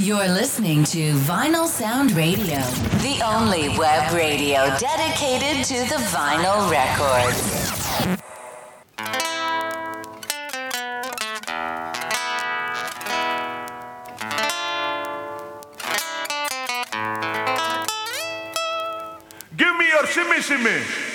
You're listening to Vinyl Sound Radio, the only web radio dedicated to the vinyl record. Give me your shimmy shimmy.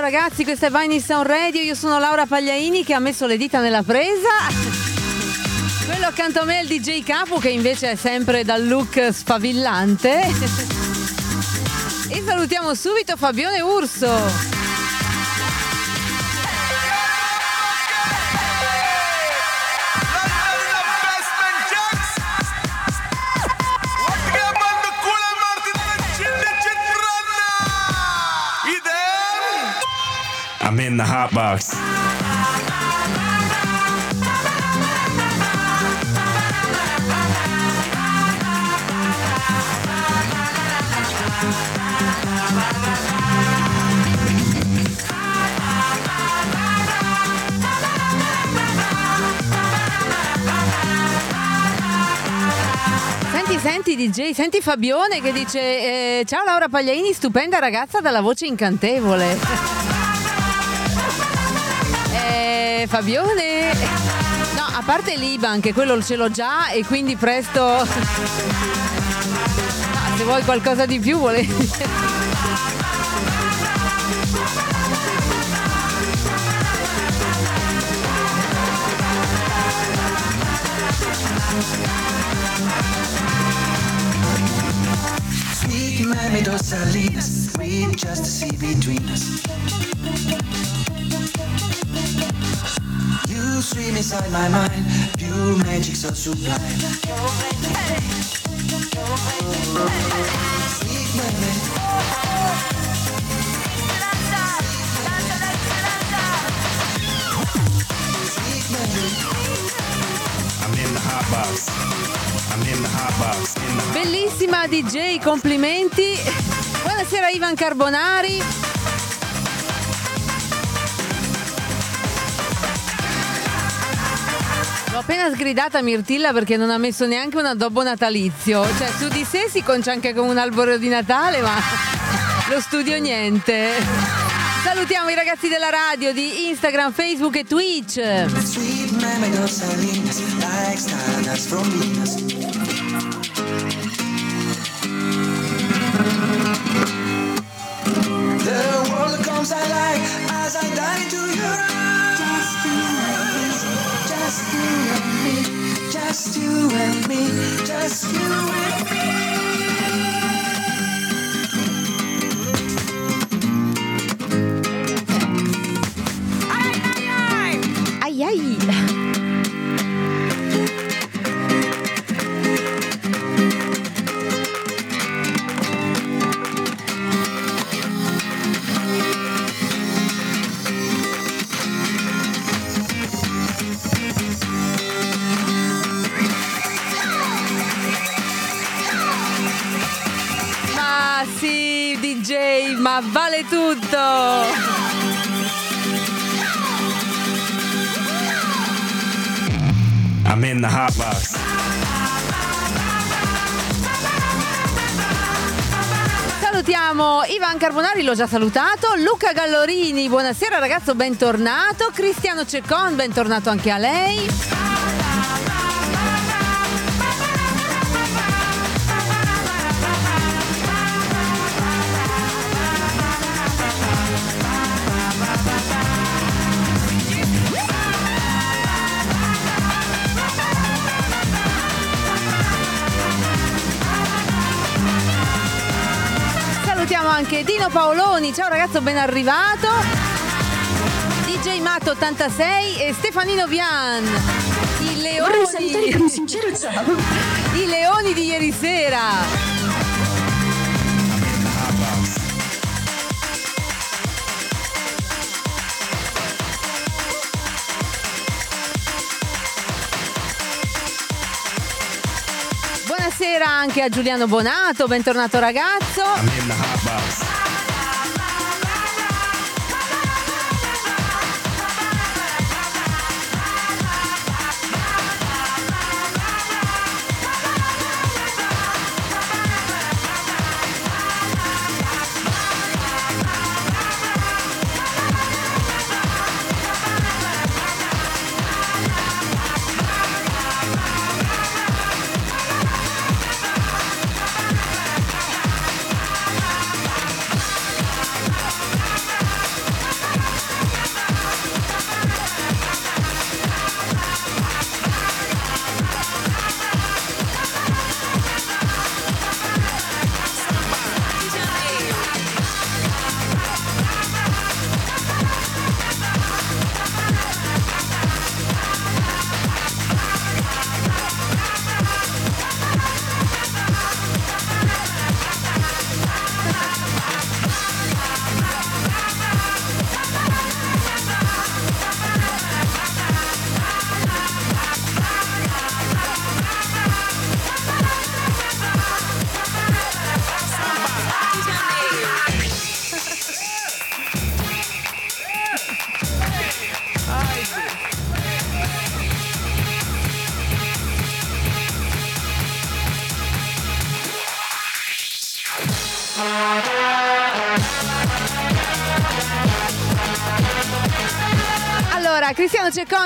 Ragazzi, questa è Vinyl Sound Radio, io sono Laura Pagliaini che ha messo le dita nella presa. Quello accanto a me è il DJ Capo che invece è sempre dal look sfavillante. E salutiamo subito Fabione Urso. Box. Senti, senti DJ, senti Fabione che dice eh, ciao Laura Pagliaini, stupenda ragazza dalla voce incantevole. Eh, Fabione, no, a parte l'Iban che quello ce l'ho già e quindi presto... No, se vuoi qualcosa di più vuole... Sweet mermaid or Salinas, just to see between us. You swim inside my mind, pure magic so sublime. Sweet mermaid. Sweet mermaid. I'm in the hot box. I'm in the hot box. In the Bellissima DJ, complimenti. Buonasera Ivan Carbonari. Appena sgridata Mirtilla perché non ha messo neanche un addobbo natalizio. Cioè, su di sé si concia anche come un albero di Natale, ma lo studio niente. Salutiamo i ragazzi della radio di Instagram, Facebook e Twitch. The world comes alive as I dive into your arms. Just you and me, just you and me, just you and me. Ai ai. Ma vale tutto! I'm in the hot box. Salutiamo Ivan Carbonari, l'ho già salutato. Luca Gallorini, buonasera ragazzo, bentornato. Cristiano Ceccon, bentornato anche a lei. Paoloni, ciao ragazzo, ben arrivato. DJ Mato 86 e Stefanino Vian. I leoni. sincero ciao. I leoni di ieri sera. Buonasera anche a Giuliano Bonato, bentornato ragazzo.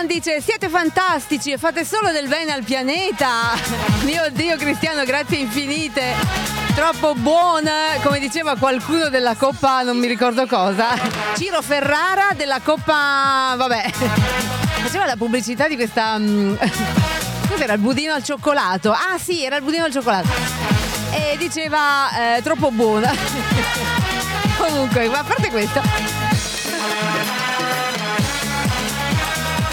Cristiano Ceccon dice: Siete fantastici e fate solo del bene al pianeta. Mio Dio, Cristiano, grazie infinite. Troppo buona, come diceva qualcuno della Coppa, non mi ricordo cosa. Ciro Ferrara della Coppa. Vabbè. Faceva la pubblicità di questa. mm, Cos'era il budino al cioccolato? Ah, sì, era il budino al cioccolato. E diceva: eh, Troppo buona. Comunque, a parte questo.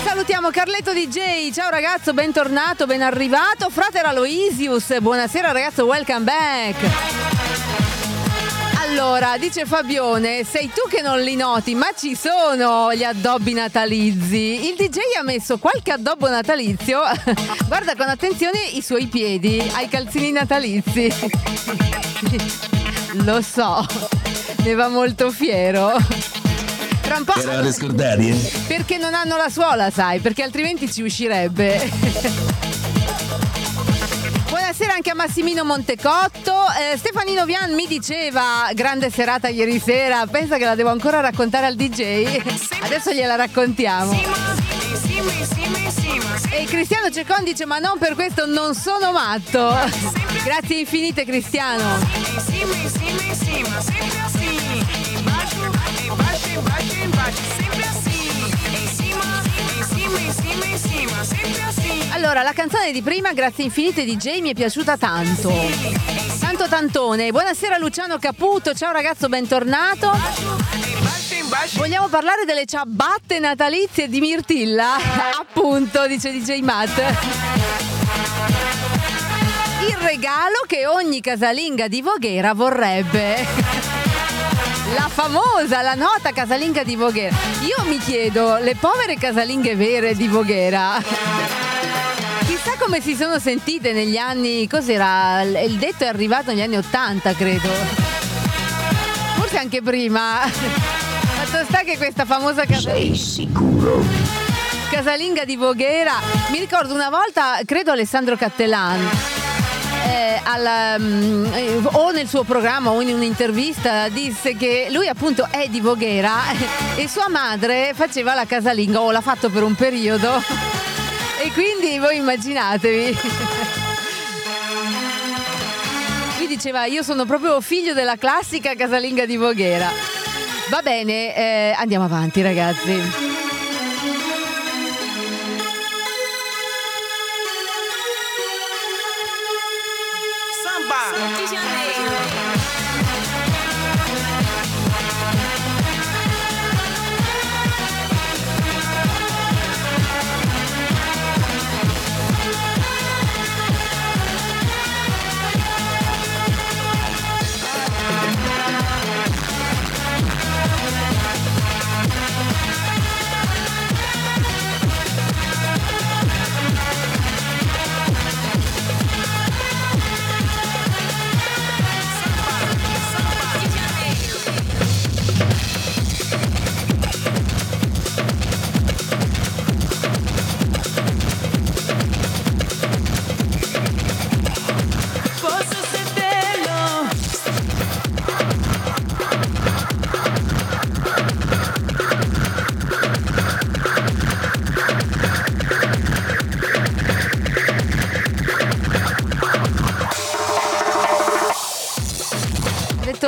Salutiamo Carletto DJ, ciao ragazzo, bentornato, ben arrivato. Frater Aloisius, buonasera ragazzo, welcome back. Allora, dice Fabione, sei tu che non li noti, ma ci sono gli addobbi natalizi. Il DJ ha messo qualche addobbo natalizio. Guarda con attenzione i suoi piedi, ai calzini natalizi. Lo so, ne va molto fiero. Tra un po'... Eravate scordati, eh? Perché non hanno la suola, sai, perché altrimenti ci uscirebbe. Buonasera anche a Massimino Montecotto. Eh, Stefanino Vian mi diceva, grande serata ieri sera, pensa che la devo ancora raccontare al DJ. Adesso gliela raccontiamo. E Cristiano Cecon dice, ma non per questo non sono matto. Grazie infinite Cristiano. Allora, la canzone di prima, grazie infinite DJ, mi è piaciuta tanto. Tanto tantone. Buonasera Luciano Caputo, ciao ragazzo, bentornato. Vogliamo parlare delle ciabatte natalizie di Mirtilla? Appunto, dice DJ Matt. Il regalo che ogni casalinga di Voghera vorrebbe. La famosa, la nota casalinga di Voghera. Io mi chiedo, le povere casalinghe vere di Voghera, chissà come si sono sentite negli anni, cos'era? Il detto è arrivato negli anni 80, credo. Forse anche prima. Fatto sta che questa famosa casa... Sei sicuro? Casalinga di Voghera. Mi ricordo una volta, credo Alessandro Cattelan. Eh, al, mm, eh, o nel suo programma o in un'intervista disse che lui appunto è di Voghera e sua madre faceva la casalinga o l'ha fatto per un periodo. E quindi voi immaginatevi. Lui diceva io sono proprio figlio della classica casalinga di Voghera. Va bene eh, andiamo avanti ragazzi Posso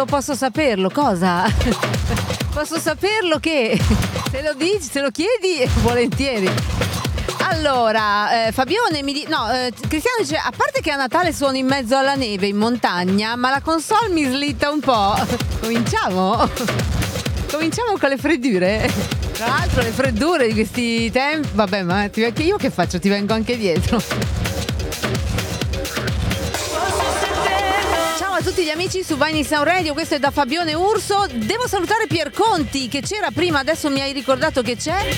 Posso saperlo, cosa? posso saperlo che se lo dici, se lo chiedi, volentieri. Allora, eh, Fabione mi dice, no, eh, Cristiano dice, a parte che a Natale suono in mezzo alla neve in montagna, ma la console mi slitta un po'. Cominciamo? Cominciamo con le freddure? Tra l'altro le freddure di questi tempi, vabbè, ma ti- io che faccio? Ti vengo anche dietro. Tutti gli amici su Vine Sound Radio, questo è da Fabione Urso. Devo salutare Pier Conti che c'era prima, adesso mi hai ricordato che c'è.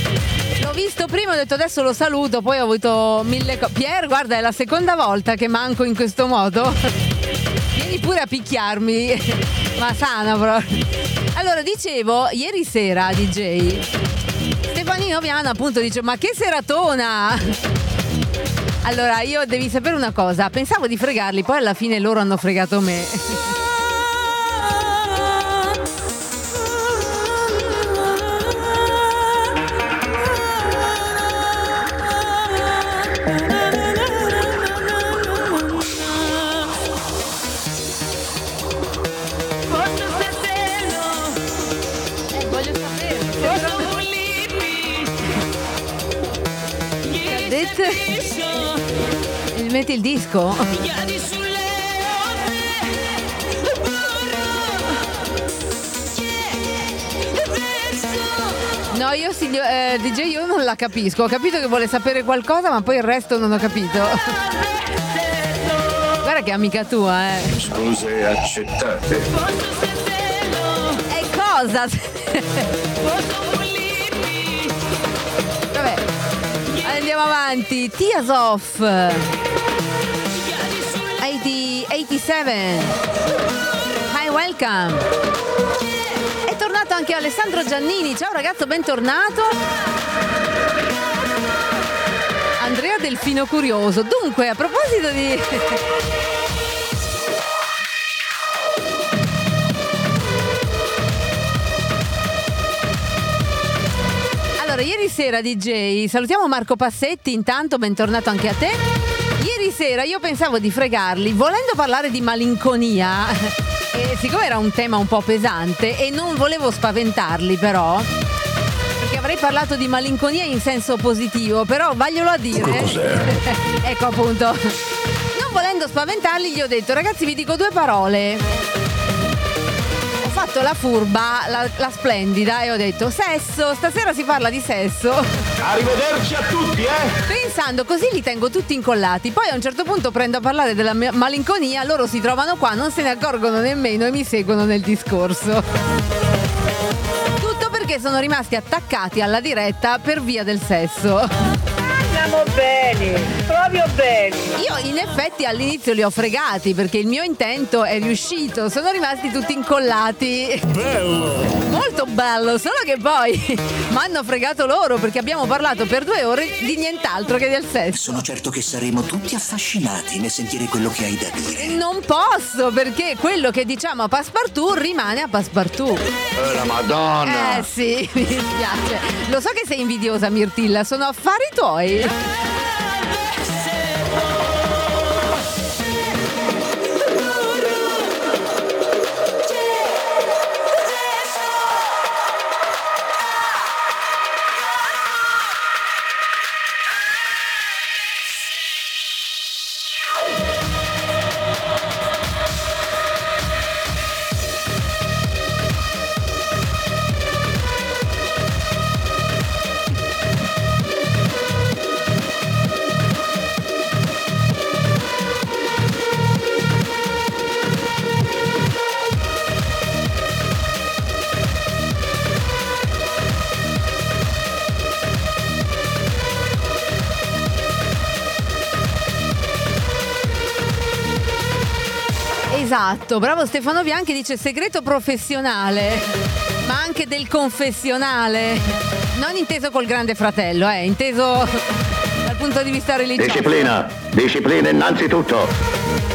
L'ho visto prima, ho detto adesso lo saluto, poi ho avuto mille cose. Pier, guarda, è la seconda volta che manco in questo modo. Vieni pure a picchiarmi, ma sana proprio. Allora, dicevo, ieri sera, DJ, Stefanino Viana appunto dice, ma che seratona! Allora, io devi sapere una cosa, pensavo di fregarli, poi alla fine loro hanno fregato me. E Metti il disco? No, io signor, eh, DJ io non la capisco. Ho capito che vuole sapere qualcosa, ma poi il resto non ho capito. Guarda che è amica tua, eh. Scuse accettate. E cosa? Vabbè. Andiamo avanti. Tears Off. 80, 87. Hi, welcome. È tornato anche Alessandro Giannini. Ciao ragazzo, bentornato. Andrea Delfino Curioso. Dunque, a proposito di. Allora, ieri sera DJ, salutiamo Marco Passetti, intanto bentornato anche a te. Sera io pensavo di fregarli, volendo parlare di malinconia, e siccome era un tema un po' pesante e non volevo spaventarli però, perché avrei parlato di malinconia in senso positivo, però vaglielo a dire. ecco appunto. Non volendo spaventarli gli ho detto ragazzi vi dico due parole. Ho fatto la furba, la, la splendida e ho detto sesso, stasera si parla di sesso. Arrivederci a tutti, eh! Pensando così li tengo tutti incollati. Poi a un certo punto prendo a parlare della mia malinconia, loro si trovano qua, non se ne accorgono nemmeno e mi seguono nel discorso. Tutto perché sono rimasti attaccati alla diretta per via del sesso. Andiamo bene, proprio bene. Io in effetti all'inizio li ho fregati perché il mio intento è riuscito, sono rimasti tutti incollati. Bello! Molto bello, solo che poi mi hanno fregato loro perché abbiamo parlato per due ore di nient'altro che del sesso. Sono certo che saremo tutti affascinati nel sentire quello che hai da dire. Non posso perché quello che diciamo a Passepartout rimane a Passepartout. Eh, la Madonna! Eh sì, mi dispiace. Lo so che sei invidiosa Mirtilla, sono affari tuoi. i don't Yeah. Esatto, bravo Stefano Bianchi dice segreto professionale, ma anche del confessionale. Non inteso col grande fratello, eh, inteso dal punto di vista religioso. Disciplina, disciplina innanzitutto.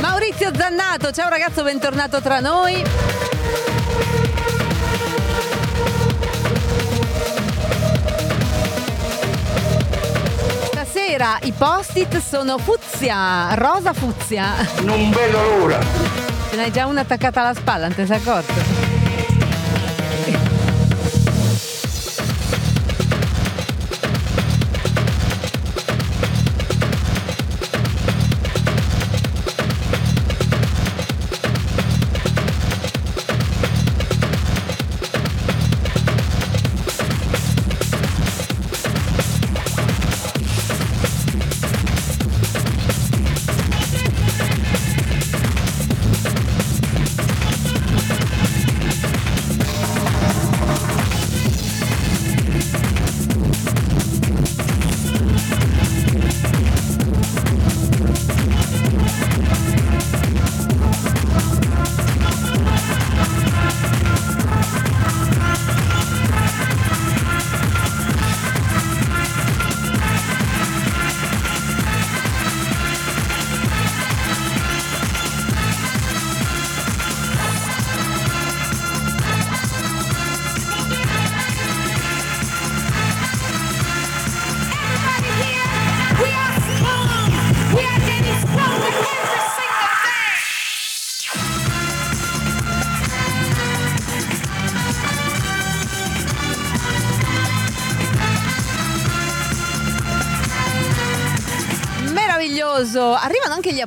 Maurizio Zannato, ciao ragazzo, bentornato tra noi. Stasera i post-it sono fucsia, rosa fucsia. Non vedo l'ora. Ce n'hai già una attaccata alla spalla, non te sei accorto?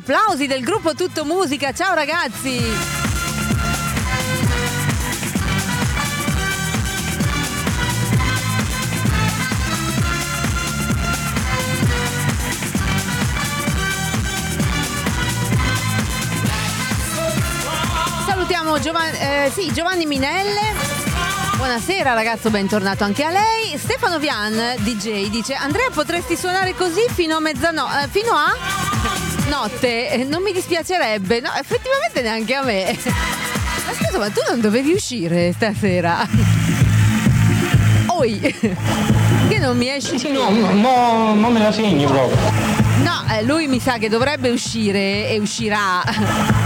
Applausi del gruppo Tutto Musica. Ciao ragazzi. abbiamo Giovan- eh, sì, Giovanni Minelle. Buonasera ragazzo, bentornato anche a lei. Stefano Vian, DJ, dice Andrea potresti suonare così fino a mezzanotte, fino a notte, Eh, non mi dispiacerebbe. No, effettivamente neanche a me. Ma scusa, ma tu non dovevi uscire stasera? Oi, che non mi esci? Sì, no, no, non me la segni proprio. No, eh, lui mi sa che dovrebbe uscire e uscirà.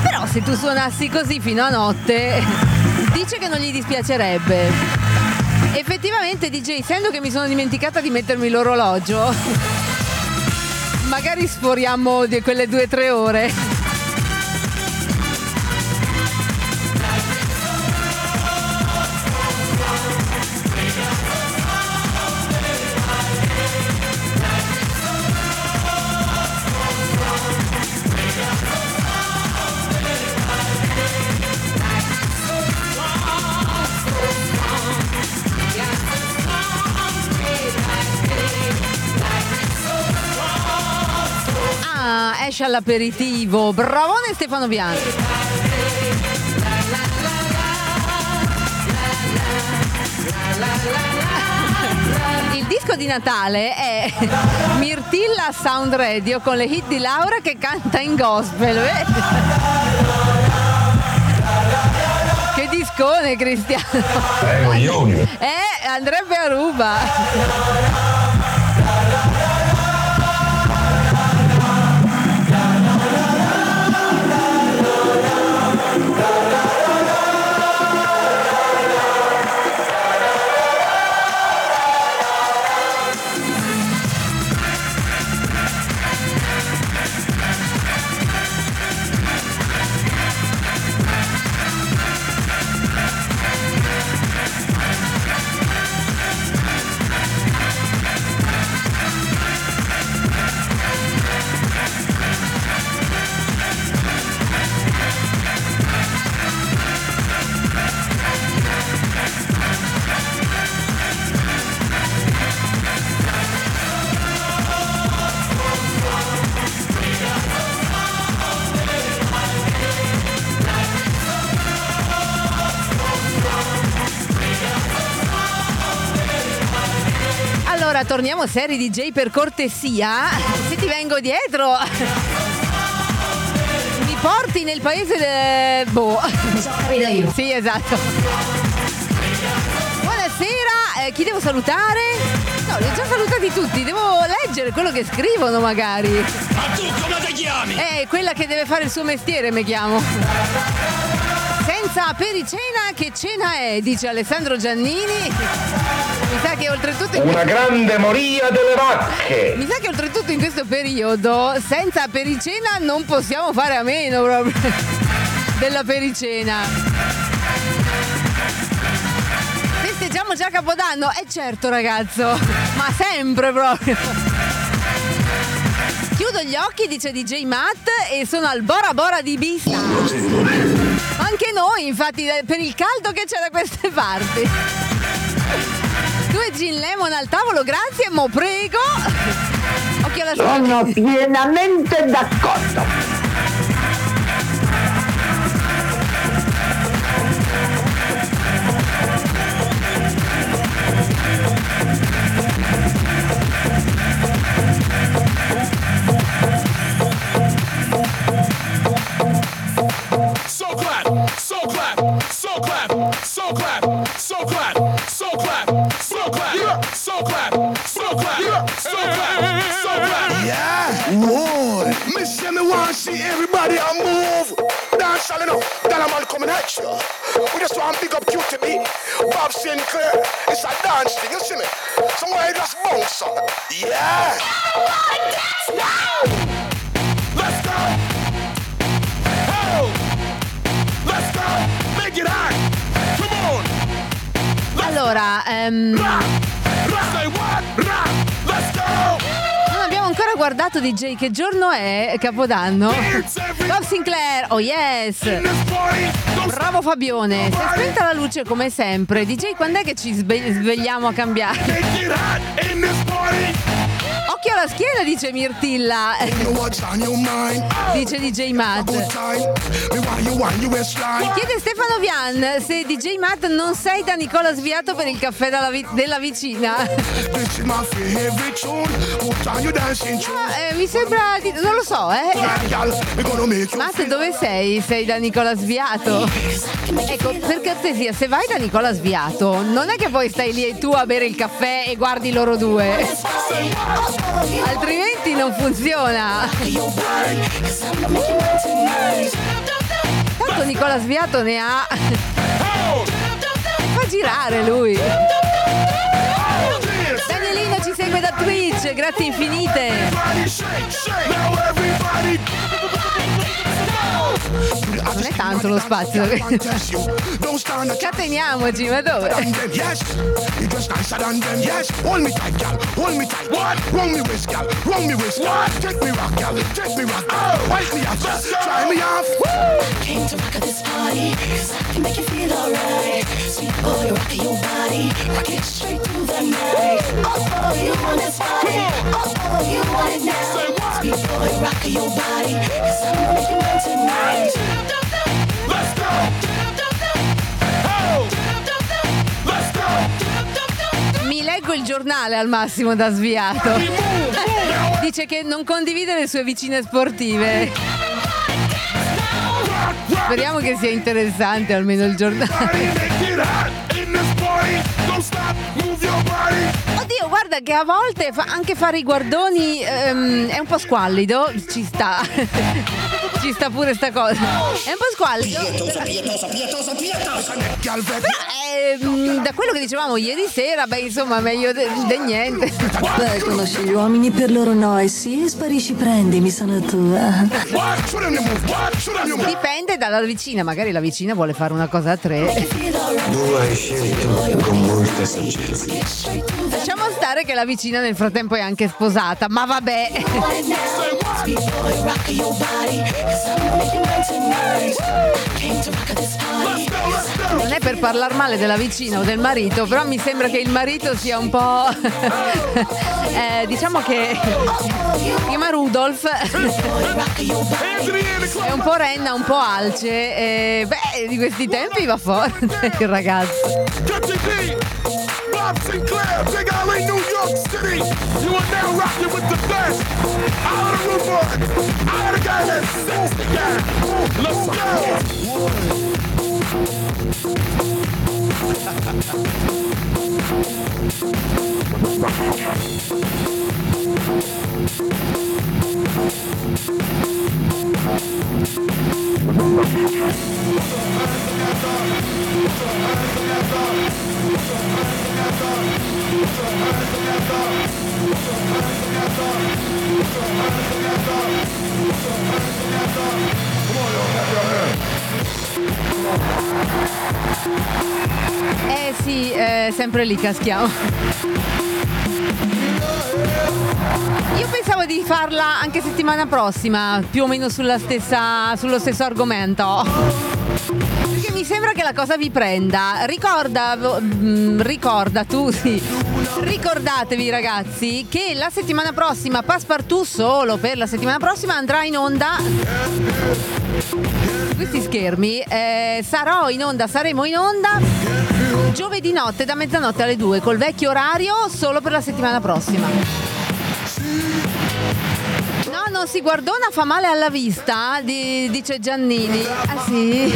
Però se tu suonassi così fino a notte, dice che non gli dispiacerebbe. Effettivamente, DJ, essendo che mi sono dimenticata di mettermi l'orologio, magari sforiamo di quelle due o tre ore. All'aperitivo. Bravone Stefano Bianchi. Il disco di Natale è Mirtilla Sound Radio con le hit di Laura che canta in gospel. vedi? Che discone Cristiano! Eh. Eh, andrebbe a ruba. Allora, torniamo seri DJ per cortesia. Se ti vengo dietro, mi porti nel paese del. Boh. Mi sono capita io. Sì, esatto. Buonasera, eh, chi devo salutare? No, li ho già salutati tutti, devo leggere quello che scrivono magari. Ma tu come ti chiami? Eh, quella che deve fare il suo mestiere, mi chiamo. Senza pericena, che cena è? Dice Alessandro Giannini. Mi sa che oltretutto in Una grande moria delle vacche. mi sa che oltretutto in questo periodo senza pericena non possiamo fare a meno proprio della pericena. Festeggiamo già Capodanno? Eh certo ragazzo, ma sempre proprio. Chiudo gli occhi, dice DJ Matt, e sono al Bora Bora di Bista. Anche noi, infatti, eh, per il caldo che c'è da queste parti. Due gin lemon al tavolo, grazie, mo prego. Occhio alla Sono pienamente d'accordo. Clap, so clap, so clap, so clap, so clap, so clap, so clap, so clap, so clap, so clap, so clap. Yeah, boy. Me say me want see everybody a move. Dance all enough, that a man coming at you. We just want big up QTB, Bob Sinclair. It's a dance thing, you see me? Somewhere just bounce on. Yeah. Oh, Let's Allora, ehm, non abbiamo ancora guardato DJ che giorno è? Capodanno. Bob Sinclair, oh yes! Bravo Fabione, si è spenta la luce come sempre. DJ, quando è che ci sve- svegliamo a cambiare? Occhio alla schiena, dice Mirtilla. dice DJ Matt. Chiede Stefano Vian se DJ Matt non sei da Nicola Sviato per il caffè vi- della vicina. Eh, mi sembra di... non lo so, eh. Matt, dove sei? Sei da Nicola Sviato? Ecco, per cortesia, se vai da Nicola Sviato, non è che poi stai lì tu a bere il caffè e guardi loro due. Altrimenti non funziona. Tanto Nicola Sviato ne ha. Fa girare lui. Danielino ci segue da Twitch, grazie infinite. Non è tanto lo spazio. Cateniamoci, ma dove? Yes, you just nicer than them. Yes, hold me tight, gal. Hold me tight. What? Roll me wrist, gal. Roll me wrist. What? Take me rock, gal. Take me rock. Oh. Wipe me off. Try me off. Woo! Came to rock at this party, cause I can make you feel alright. Sweet boy, rock your body, rock it straight through the night. Oh, you want this body, oh, you want it now. Sweet boy, rock your body, cause I'm gonna make you mine tonight. Let's go! Let's go! Mi leggo il giornale al massimo da sviato. Dice che non condivide le sue vicine sportive. Speriamo che sia interessante almeno il giornale. Guarda che a volte fa- anche fare i guardoni ehm, è un po' squallido, ci sta. ci sta pure sta cosa. È un po' squallido. Pietosa, pietosa, pietosa, pietosa. Però, ehm, da quello che dicevamo ieri sera, beh, insomma, meglio di niente. Beh, conosci gli uomini, per loro no, e sì, sparisci, prendimi, sono tua. Move. Dipende dalla vicina, magari la vicina vuole fare una cosa a tre. Tu hai scelto con molta saggezza. Lasciamo stare che la vicina nel frattempo è anche sposata, ma vabbè. Non è per parlare male della vicina o del marito, però mi sembra che il marito sia un po'. eh, diciamo che. Chiama Rudolf. È un po' renna, un po' alce. E, beh, di questi tempi va forte il ragazzo. Bob Sinclair, Big Alley, New York City. You are now rocking with the best. Out of the roof, out of the guy that's sexy. Yeah, let's go. Eh sì, eh, sempre lì caschiamo. Io pensavo di farla anche settimana prossima, più o meno stessa, sullo stesso argomento. Perché mi sembra che la cosa vi prenda. Ricorda, mm, ricorda tu, sì. Ricordatevi ragazzi che la settimana prossima, Passepartout solo per la settimana prossima andrà in onda questi schermi. eh, sarò in onda, saremo in onda giovedì notte da mezzanotte alle 2 col vecchio orario solo per la settimana prossima. No, non si guardona, fa male alla vista, di- dice Giannini. Ah sì?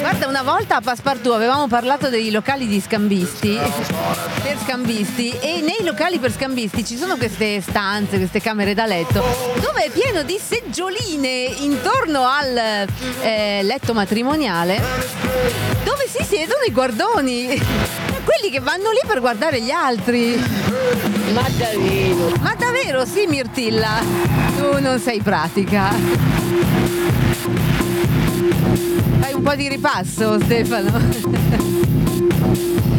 Guarda, una volta a Passepartout avevamo parlato dei locali di scambisti, per scambisti, e nei locali per scambisti ci sono queste stanze, queste camere da letto, dove è pieno di seggioline intorno al eh, letto matrimoniale, dove si siedono i guardoni, quelli che vanno lì per guardare gli altri. Ma davvero? Ma davvero, sì, Mirtilla, tu non sei pratica. Fai un po' di ripasso, Stefano.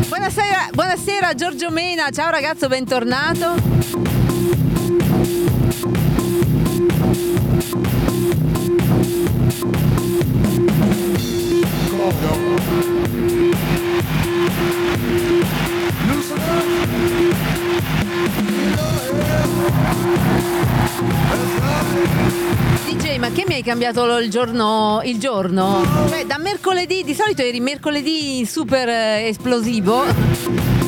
Buonasera, buonasera Giorgio Mena, ciao ragazzo, bentornato. DJ, ma hai cambiato il giorno? Il giorno? Cioè, da mercoledì, di solito eri mercoledì super eh, esplosivo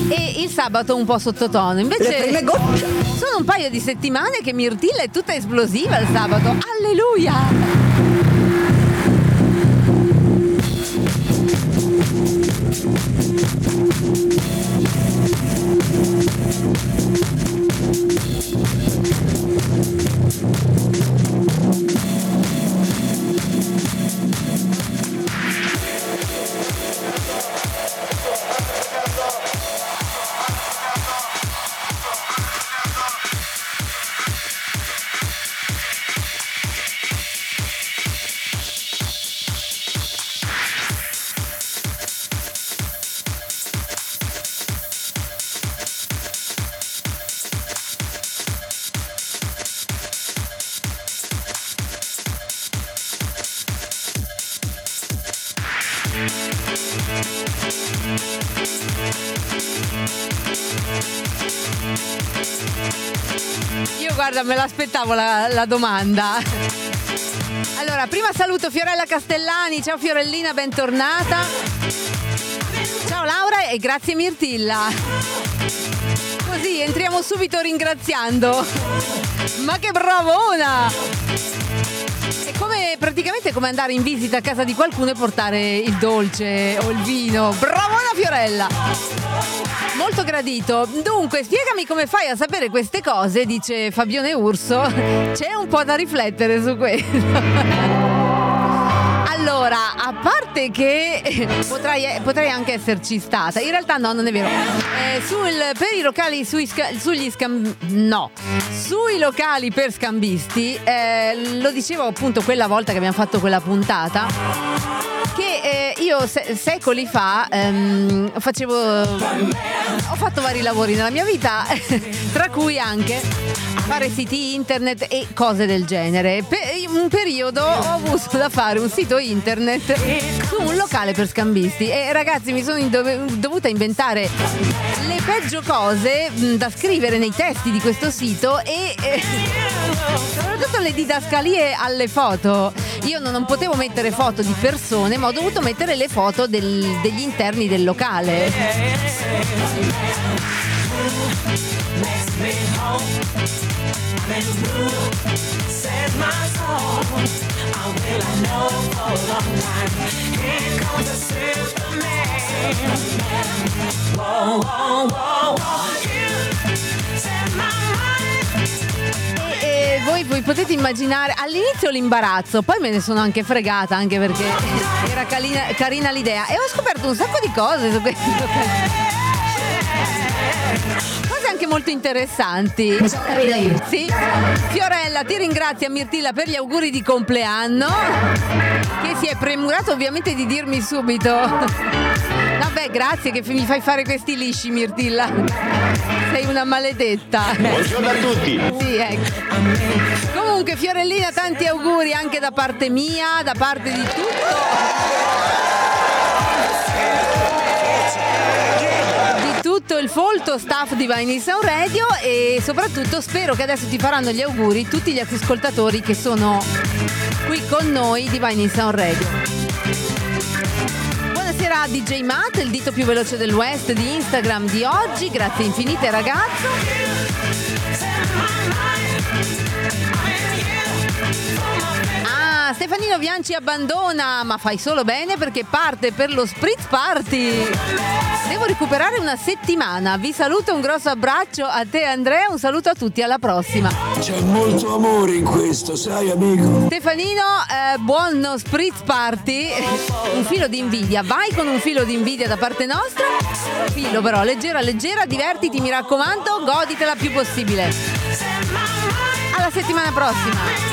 e il sabato un po' sottotono. Invece sono un paio di settimane che Mirtilla è tutta esplosiva il sabato. Alleluia! Me l'aspettavo la, la domanda. Allora, prima saluto Fiorella Castellani, ciao Fiorellina, bentornata. Ciao Laura e grazie Mirtilla. Così entriamo subito ringraziando. Ma che bravona! È come praticamente come andare in visita a casa di qualcuno e portare il dolce o il vino. Bravona Fiorella! Molto gradito. Dunque, spiegami come fai a sapere queste cose, dice Fabione Urso. C'è un po' da riflettere su questo. Allora, a parte che potrei, potrei anche esserci stata, in realtà no, non è vero. Eh, sul- per i locali sui sugli scambi... no, sui locali per scambisti, eh, lo dicevo appunto quella volta che abbiamo fatto quella puntata, che eh, io se- secoli fa ehm, facevo ho fatto vari lavori nella mia vita tra cui anche fare siti internet e cose del genere. Per un periodo ho avuto da fare un sito internet su un locale per scambisti. E ragazzi mi sono indove- dovuta inventare le peggio cose mh, da scrivere nei testi di questo sito e eh, soprattutto le didascalie alle foto. Io non, non potevo mettere foto di persone ma ho dovuto mettere le foto del- degli interni del locale E, voi, voi potete immaginare all'inizio l'imbarazzo, poi me ne sono anche fregata, anche perché era carina, carina l'idea. E ho scoperto un sacco di cose su questi locali. Cose anche molto interessanti. Sì. Fiorella, ti ringrazio a Mirtilla per gli auguri di compleanno. Che si è premurato ovviamente di dirmi subito. Vabbè, grazie che mi fai fare questi lisci, Mirtilla. Sei una maledetta. Buongiorno a tutti. Sì, ecco. Comunque, Fiorellina, tanti auguri anche da parte mia, da parte di tutto. Di tutto il folto staff di Vine Sound Radio e soprattutto spero che adesso ti faranno gli auguri tutti gli ascoltatori che sono qui con noi di Vine Sound Radio. Buonasera a DJ Matt, il dito più veloce del West di Instagram di oggi. Grazie infinite ragazzo. Stefanino Bianchi abbandona, ma fai solo bene perché parte per lo Spritz Party. Devo recuperare una settimana. Vi saluto, un grosso abbraccio a te Andrea, un saluto a tutti, alla prossima. C'è molto amore in questo, sai amico? Stefanino, eh, buon Spritz Party. Un filo di invidia. Vai con un filo di invidia da parte nostra. Filo però, leggera, leggera, divertiti, mi raccomando, goditela più possibile. Alla settimana prossima.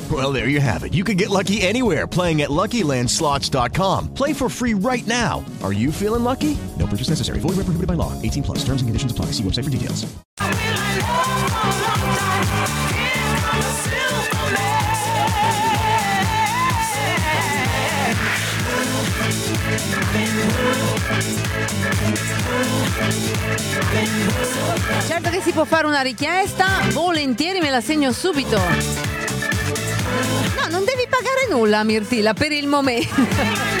Well, there you have it. You can get lucky anywhere playing at LuckyLandSlots.com. Play for free right now. Are you feeling lucky? No purchase necessary. Void where prohibited by law. 18 plus. Terms and conditions apply. See website for details. Certo che si può fare una richiesta, volentieri me la segno subito. No, non devi pagare nulla, Mirtilla, per il momento.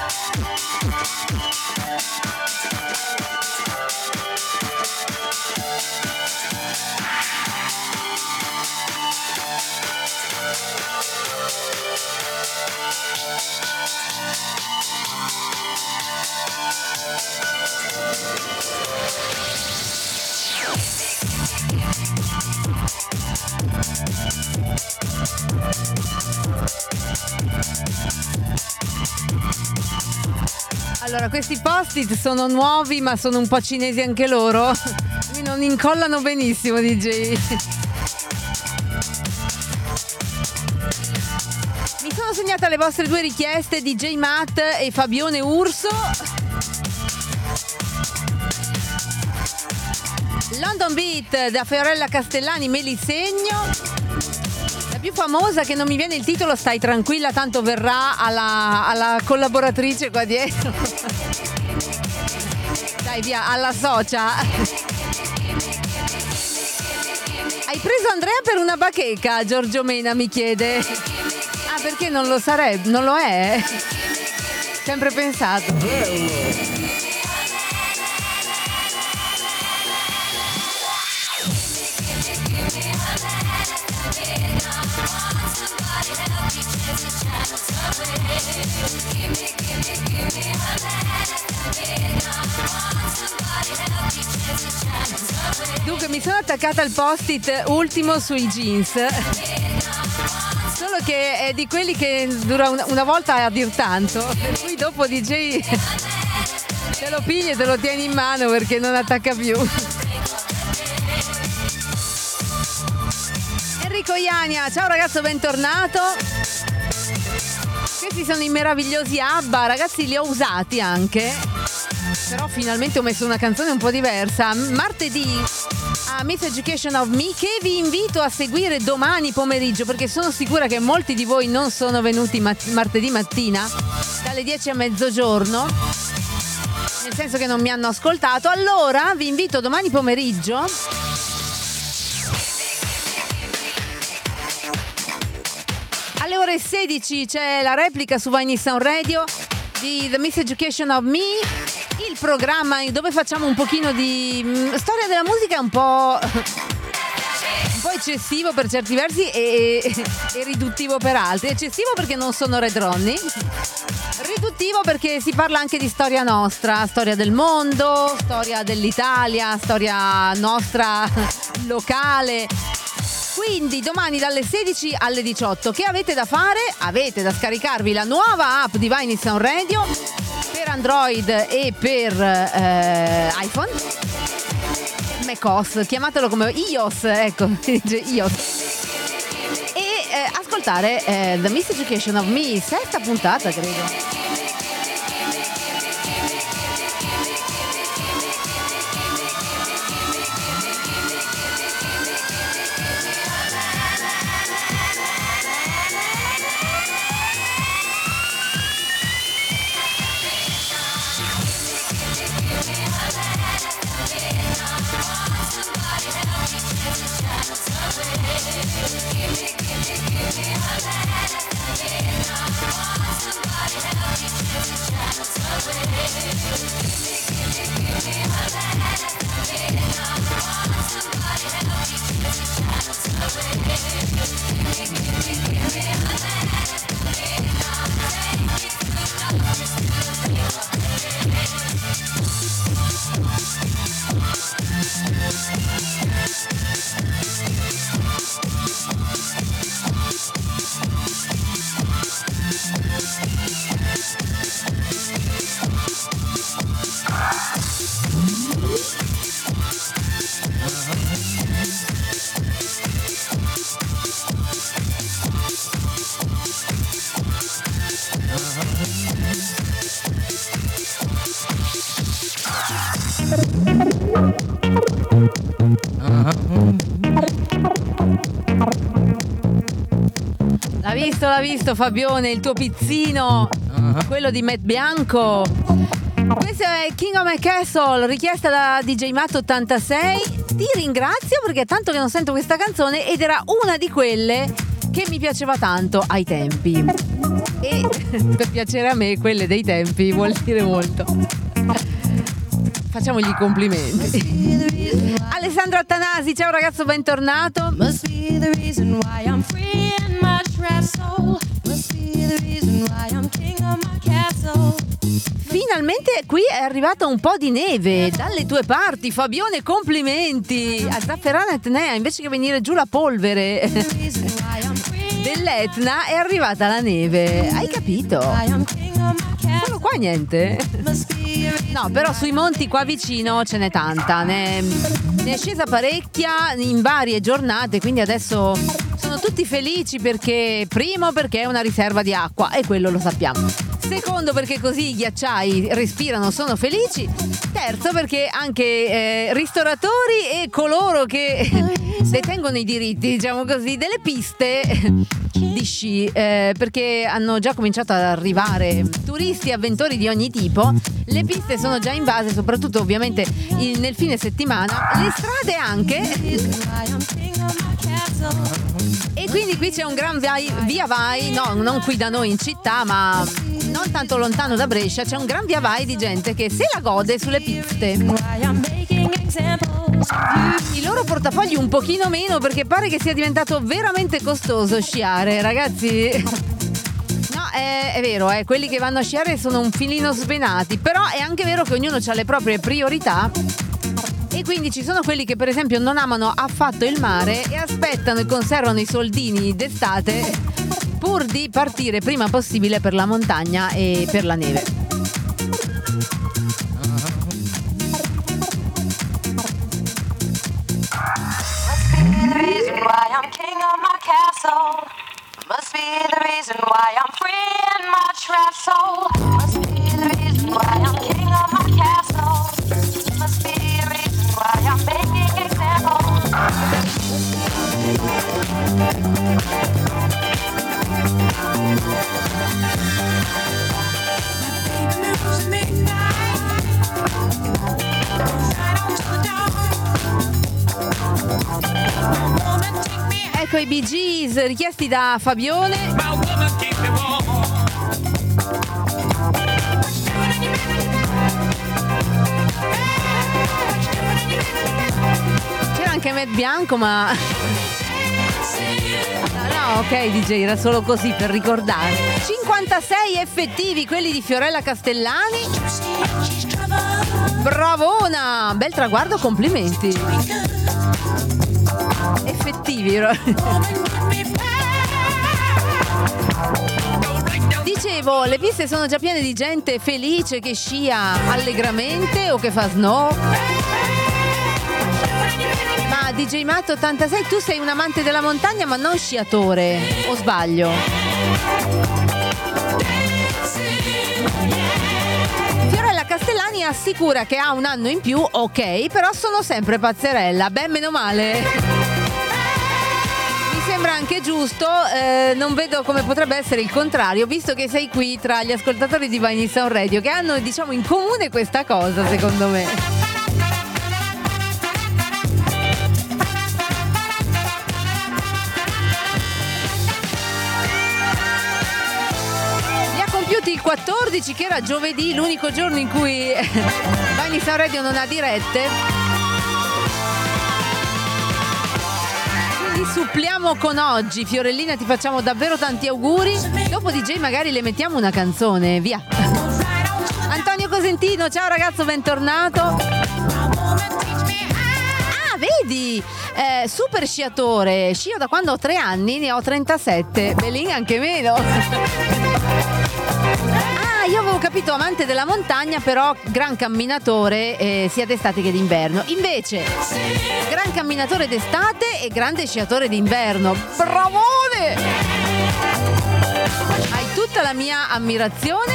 Allora, questi post-it sono nuovi, ma sono un po' cinesi anche loro. Quindi non incollano benissimo, DJ. Mi sono segnata le vostre due richieste, DJ Matt e Fabione Urso. London Beat da Fiorella Castellani, me li segno. Più famosa che non mi viene il titolo, stai tranquilla, tanto verrà alla, alla collaboratrice qua dietro. Dai via, alla socia. Hai preso Andrea per una bacheca? Giorgio Mena mi chiede. Ah, perché non lo sarebbe? Non lo è? Sempre pensato. Dunque mi sono attaccata al post-it ultimo sui jeans. Solo che è di quelli che dura una, volta a dir tanto. Per cui dopo DJ te lo pigli e te lo tieni in mano perché non attacca più. Enrico Iania, ciao ragazzo, bentornato. Questi sono i meravigliosi ABBA, ragazzi li ho usati anche. Però finalmente ho messo una canzone un po' diversa. Martedì a Miss Education of Me che vi invito a seguire domani pomeriggio perché sono sicura che molti di voi non sono venuti mat- martedì mattina dalle 10 a mezzogiorno. Nel senso che non mi hanno ascoltato. Allora vi invito domani pomeriggio Alle ore 16 c'è la replica su Vine Sound Radio di The Miss Education of Me, il programma dove facciamo un pochino di mm, storia della musica un po' un po' eccessivo per certi versi e, e riduttivo per altri. Eccessivo perché non sono Red Ronnie. Riduttivo perché si parla anche di storia nostra, storia del mondo, storia dell'Italia, storia nostra locale. Quindi domani dalle 16 alle 18 che avete da fare? Avete da scaricarvi la nuova app di Vine Sound Radio per Android e per eh, iPhone. Mecos, chiamatelo come IOS, ecco, dice IOS. E eh, ascoltare eh, The Miseducation of Me, sesta puntata credo. Visto, Fabione, il tuo pizzino, quello di Matt Bianco. Questo è King of My Castle, richiesta da DJ Matt 86. Ti ringrazio perché è tanto che non sento questa canzone ed era una di quelle che mi piaceva tanto ai tempi. E per piacere a me, quelle dei tempi vuol dire molto. Facciamogli i complimenti. Alessandro Attanasi, ciao ragazzo, bentornato. Must be the reason why I'm free Finalmente qui è arrivata un po' di neve dalle tue parti, Fabione, complimenti. A Zafferana Etnea, invece che venire giù la polvere dell'Etna, è arrivata la neve. Hai capito? Solo qua niente. No, però sui monti qua vicino ce n'è tanta. Ne, ne è scesa parecchia in varie giornate, quindi adesso sono tutti felici perché, primo, perché è una riserva di acqua e quello lo sappiamo. Secondo, perché così i ghiacciai respirano, sono felici. Terzo, perché anche eh, ristoratori e coloro che detengono i diritti, diciamo così, delle piste di sci, eh, perché hanno già cominciato ad arrivare turisti e avventori di ogni tipo. Le piste sono già invase, soprattutto ovviamente il- nel fine settimana. Le strade anche. E quindi qui c'è un gran vai- via vai, no, non qui da noi in città, ma non tanto lontano da Brescia, c'è un gran via vai di gente che se la gode sulle piste. I loro portafogli un pochino meno perché pare che sia diventato veramente costoso sciare, ragazzi. No, è, è vero, eh, quelli che vanno a sciare sono un filino svenati, però è anche vero che ognuno ha le proprie priorità. E quindi ci sono quelli che per esempio non amano affatto il mare e aspettano e conservano i soldini d'estate pur di partire prima possibile per la montagna e per la neve. Must be the reason why I'm free in my trap soul. Must be the reason why I Bee Gees richiesti da Fabione. C'era anche Matt Bianco, ma. No, ok, DJ, era solo così per ricordare. 56 effettivi, quelli di Fiorella Castellani. Bravona! Bel traguardo, complimenti. Effettivi. Dicevo, le piste sono già piene di gente felice che scia allegramente o che fa snow. Ma DJ Matto 86, tu sei un amante della montagna ma non sciatore, o sbaglio? Fiorella Castellani assicura che ha un anno in più, ok, però sono sempre pazzerella, ben meno male. Sembra anche giusto, eh, non vedo come potrebbe essere il contrario, visto che sei qui tra gli ascoltatori di Vine Sound Radio che hanno diciamo in comune questa cosa, secondo me. Li ha compiuti il 14, che era giovedì, l'unico giorno in cui Vine Sound Radio non ha dirette. Quindi suppliamo con oggi. Fiorellina, ti facciamo davvero tanti auguri. Dopo DJ magari le mettiamo una canzone, via. Antonio Cosentino, ciao ragazzo, bentornato. Ah, vedi? Eh, super sciatore. Scio da quando ho tre anni, ne ho 37. Belin anche meno. Io avevo capito amante della montagna, però gran camminatore eh, sia d'estate che d'inverno. Invece, gran camminatore d'estate e grande sciatore d'inverno. Bravone! Hai tutta la mia ammirazione.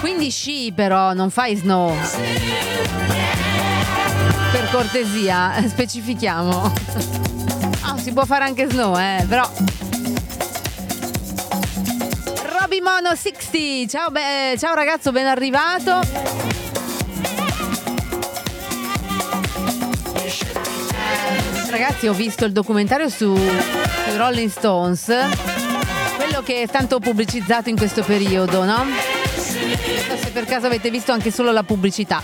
Quindi sci però, non fai snow. Per cortesia, specifichiamo. Ah, si può fare anche snow, eh, però. Roby Mono 60, ciao, be- ciao ragazzo, ben arrivato. Ragazzi, ho visto il documentario su, Rolling Stones, quello che è tanto pubblicizzato in questo periodo, no? Non so se per caso avete visto anche solo la pubblicità.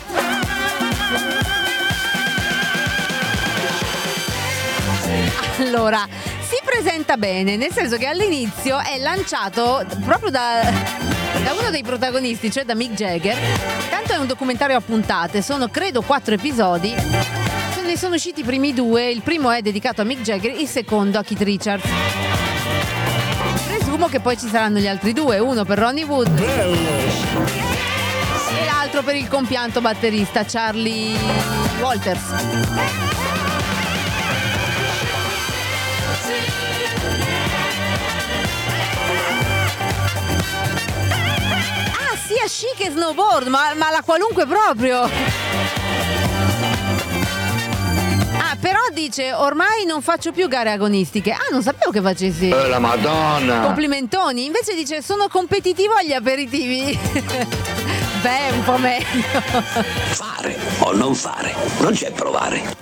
Allora, si presenta bene, nel senso che all'inizio è lanciato proprio da, da uno dei protagonisti, cioè da Mick Jagger. Tanto è un documentario a puntate, sono credo quattro episodi. Ne sono usciti i primi due, il primo è dedicato a Mick Jagger, il secondo a Keith Richards. Presumo che poi ci saranno gli altri due, uno per Ronnie Wood e l'altro per il compianto batterista Charlie Walters. Sia sci che snowboard, ma, ma la qualunque proprio. Ah, però dice ormai non faccio più gare agonistiche. Ah, non sapevo che facessi. Eh, la Madonna! Complimentoni. Invece dice sono competitivo agli aperitivi. Beh, un po' meglio. Fare o non fare, non c'è provare.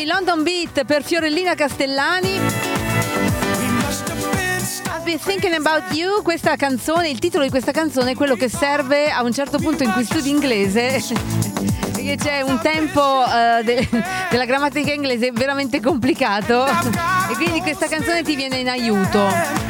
I London Beat per Fiorellina Castellani. I've been thinking about you, questa canzone, il titolo di questa canzone è quello che serve a un certo punto in cui studi inglese. Perché c'è un tempo eh, de- della grammatica inglese veramente complicato e quindi questa canzone ti viene in aiuto.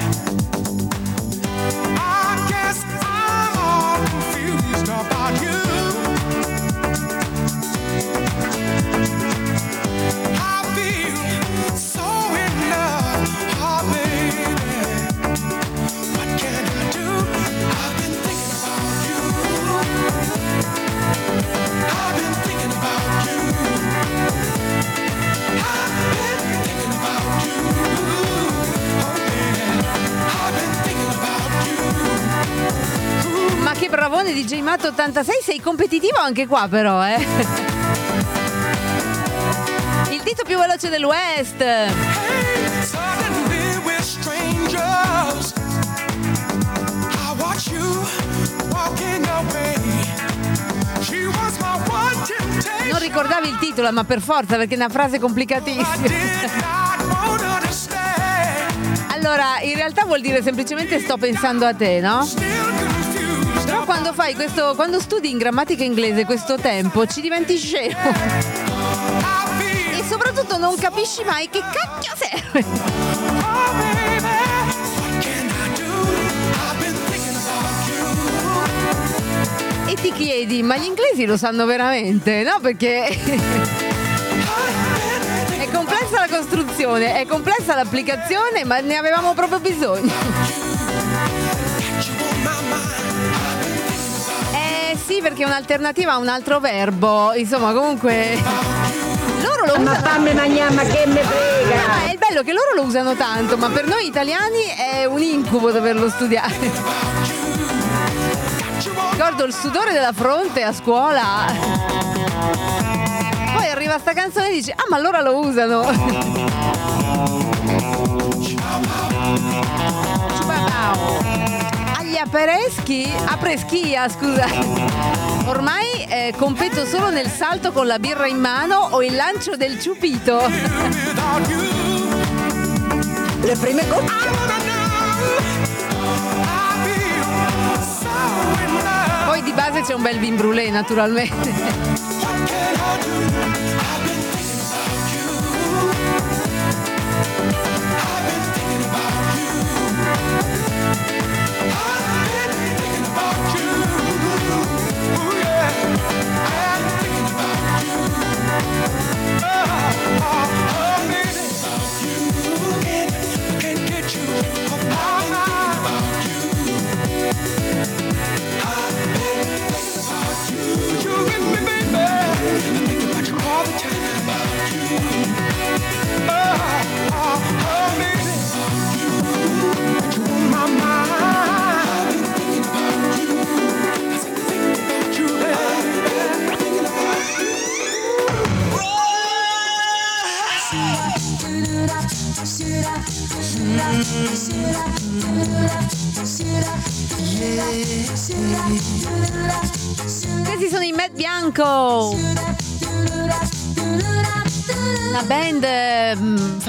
Che bravone di J Matt 86, sei competitivo anche qua però, eh. Il dito più veloce del. Non ricordavi il titolo, ma per forza, perché è una frase complicatissima. Allora, in realtà vuol dire semplicemente sto pensando a te, no? Quando fai questo, quando studi in grammatica inglese questo tempo, ci diventi scemo. E soprattutto non capisci mai che cacchio serve. vedi, ma gli inglesi lo sanno veramente, no? Perché è complessa la costruzione, è complessa l'applicazione, ma ne avevamo proprio bisogno. Sì, perché è un'alternativa a un altro verbo. Insomma, comunque. Loro lo Ma usano. fammi mangiare, ma che me frega? Ah, è il bello che loro lo usano tanto, ma per noi italiani è un incubo doverlo studiare. Ricordo il sudore della fronte a scuola. Poi arriva sta canzone e dici, ah ma allora lo usano. Agli apereschi, apreschia scusa. Ormai eh, competo solo nel salto con la birra in mano o il lancio del ciupito. Le prime gocce. Poi di base c'è un bel vin brûlé naturalmente.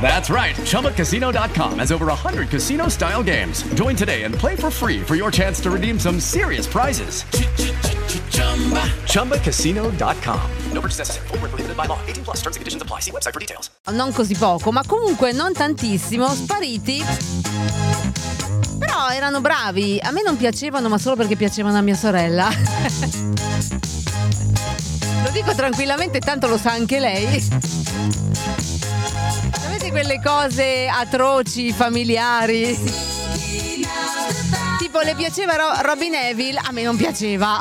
That's right, ChumbaCasino.com has over 100 casino style games. Join today and play for free for your chance to redeem some serious prizes. ChumbaCasino.com. No purchase necessary. Void where prohibited by law. 18 plus terms and conditions apply. See website for details. non così poco, ma comunque non tantissimo, spariti. Però erano bravi. A me non piacevano, ma solo perché piacevano a mia sorella. Lo dico tranquillamente, tanto lo sa anche lei. Sapete quelle cose atroci, familiari? Tipo, le piaceva Ro- Robin Neville? A me non piaceva.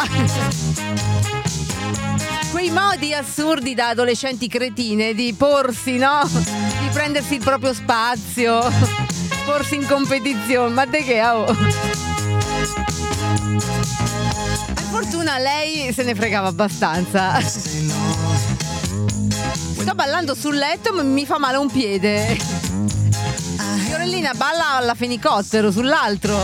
Quei modi assurdi da adolescenti cretine di porsi, no? Di prendersi il proprio spazio, porsi in competizione. Ma de che? Oh. Fortuna lei se ne fregava abbastanza. Sto ballando sul letto ma mi fa male un piede. Fiorellina balla alla fenicottero sull'altro.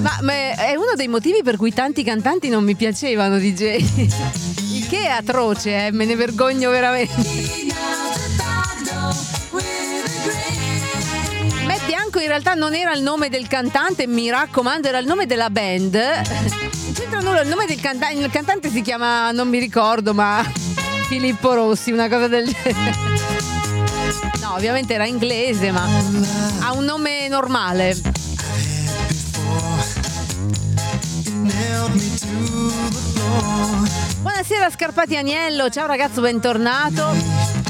Ma, ma è uno dei motivi per cui tanti cantanti non mi piacevano, DJ. Che atroce, eh? me ne vergogno veramente. In realtà non era il nome del cantante, mi raccomando, era il nome della band. Non c'entra nulla, il nome del cantante, il cantante si chiama, non mi ricordo, ma Filippo Rossi, una cosa del genere. No, ovviamente era inglese, ma ha un nome normale. Buonasera Scarpati Agnello, ciao ragazzo, bentornato.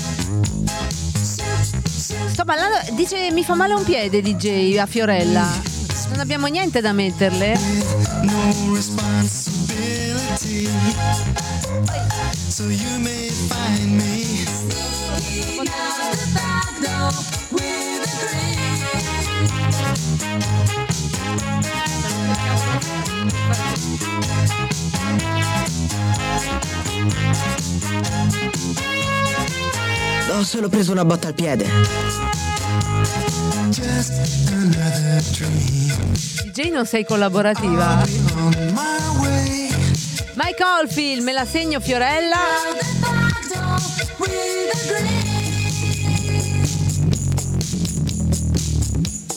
Sto ballando, dice mi fa male un piede DJ a Fiorella. Non abbiamo niente da metterle. So you may find me out Ho solo preso una botta al piede. DJ non sei collaborativa. Mike Oldfield, me la segno Fiorella.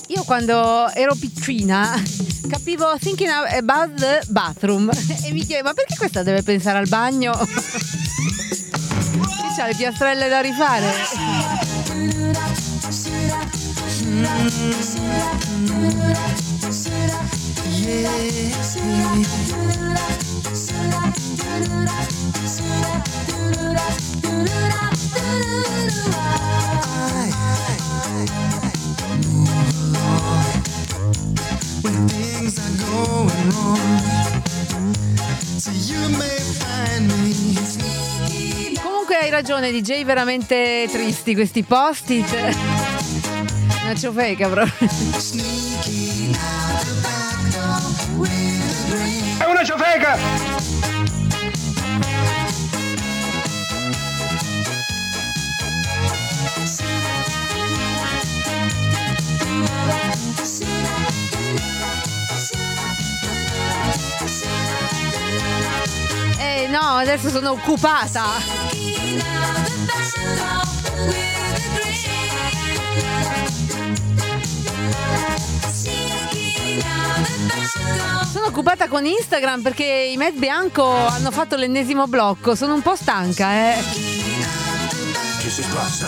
Io quando ero piccina capivo thinking about the bathroom e mi chiedevo ma perché questa deve pensare al bagno? C'ha le piastrelle da rifare. When things are going wrong. So you may find me. Comunque hai ragione, DJ veramente tristi questi post-it. Una ciofeca proprio. È una ciofeca! Eh no, adesso sono occupata. Sono occupata con Instagram perché i Met Bianco hanno fatto l'ennesimo blocco. Sono un po' stanca, eh. Ci si spassa.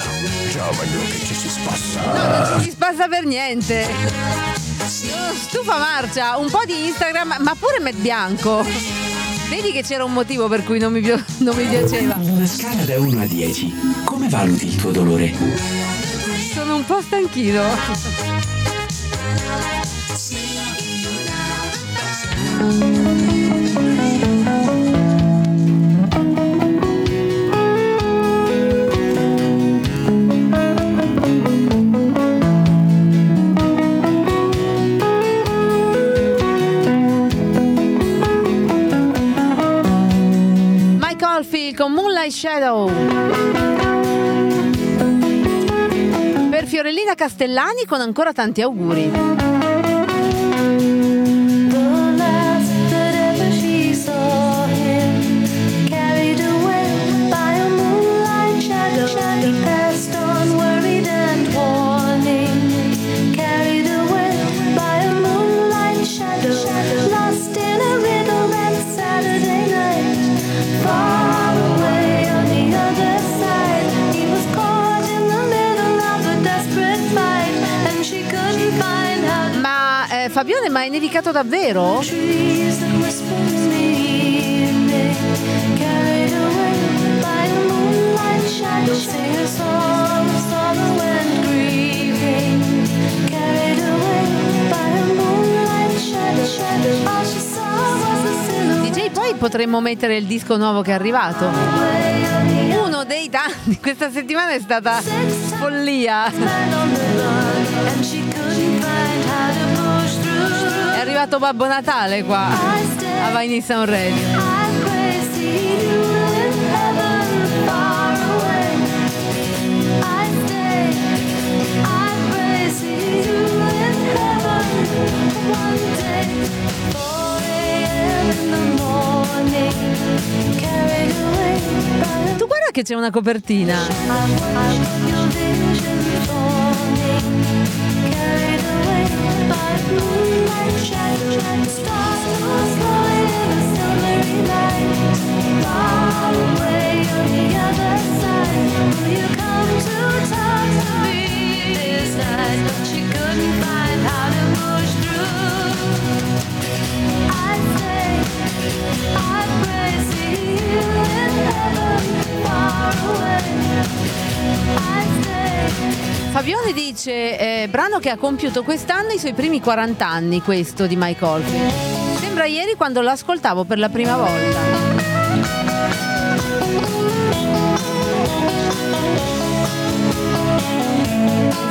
Ciao, voglio che ci si spassa. No, non ci si spassa per niente. Sono stufa marcia, un po' di Instagram, ma pure Met Bianco. Vedi che c'era un motivo per cui non mi, non mi piaceva. Una scala da 1 a 10. Come valuti il tuo dolore? Sono un po' stanchino. Mike Oldfield con Moonlight Shadow. Per Fiorellina Castellani con ancora tanti auguri. A silhouette. DJ, poi potremmo mettere il disco nuovo che è arrivato. Uno dei tanti, questa settimana è stata follia. 4 a.m. in the morning. Carried away by Tu guarda che c'è una copertina. Fabione dice, eh, brano che ha compiuto quest'anno i suoi primi 40 anni, questo di Mike Oldfield. Sembra ieri quando l'ascoltavo per la prima volta.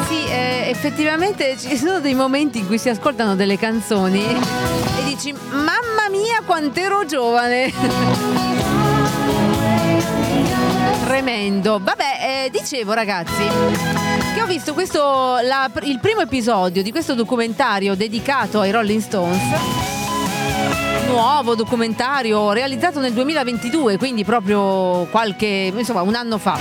Sì, eh, effettivamente ci sono dei momenti in cui si ascoltano delle canzoni e dici mamma mia quant'ero giovane Tremendo. Vabbè, eh, dicevo ragazzi che ho visto questo, la- il primo episodio di questo documentario dedicato ai Rolling Stones. Nuovo documentario realizzato nel 2022, quindi proprio qualche, insomma, un anno fa.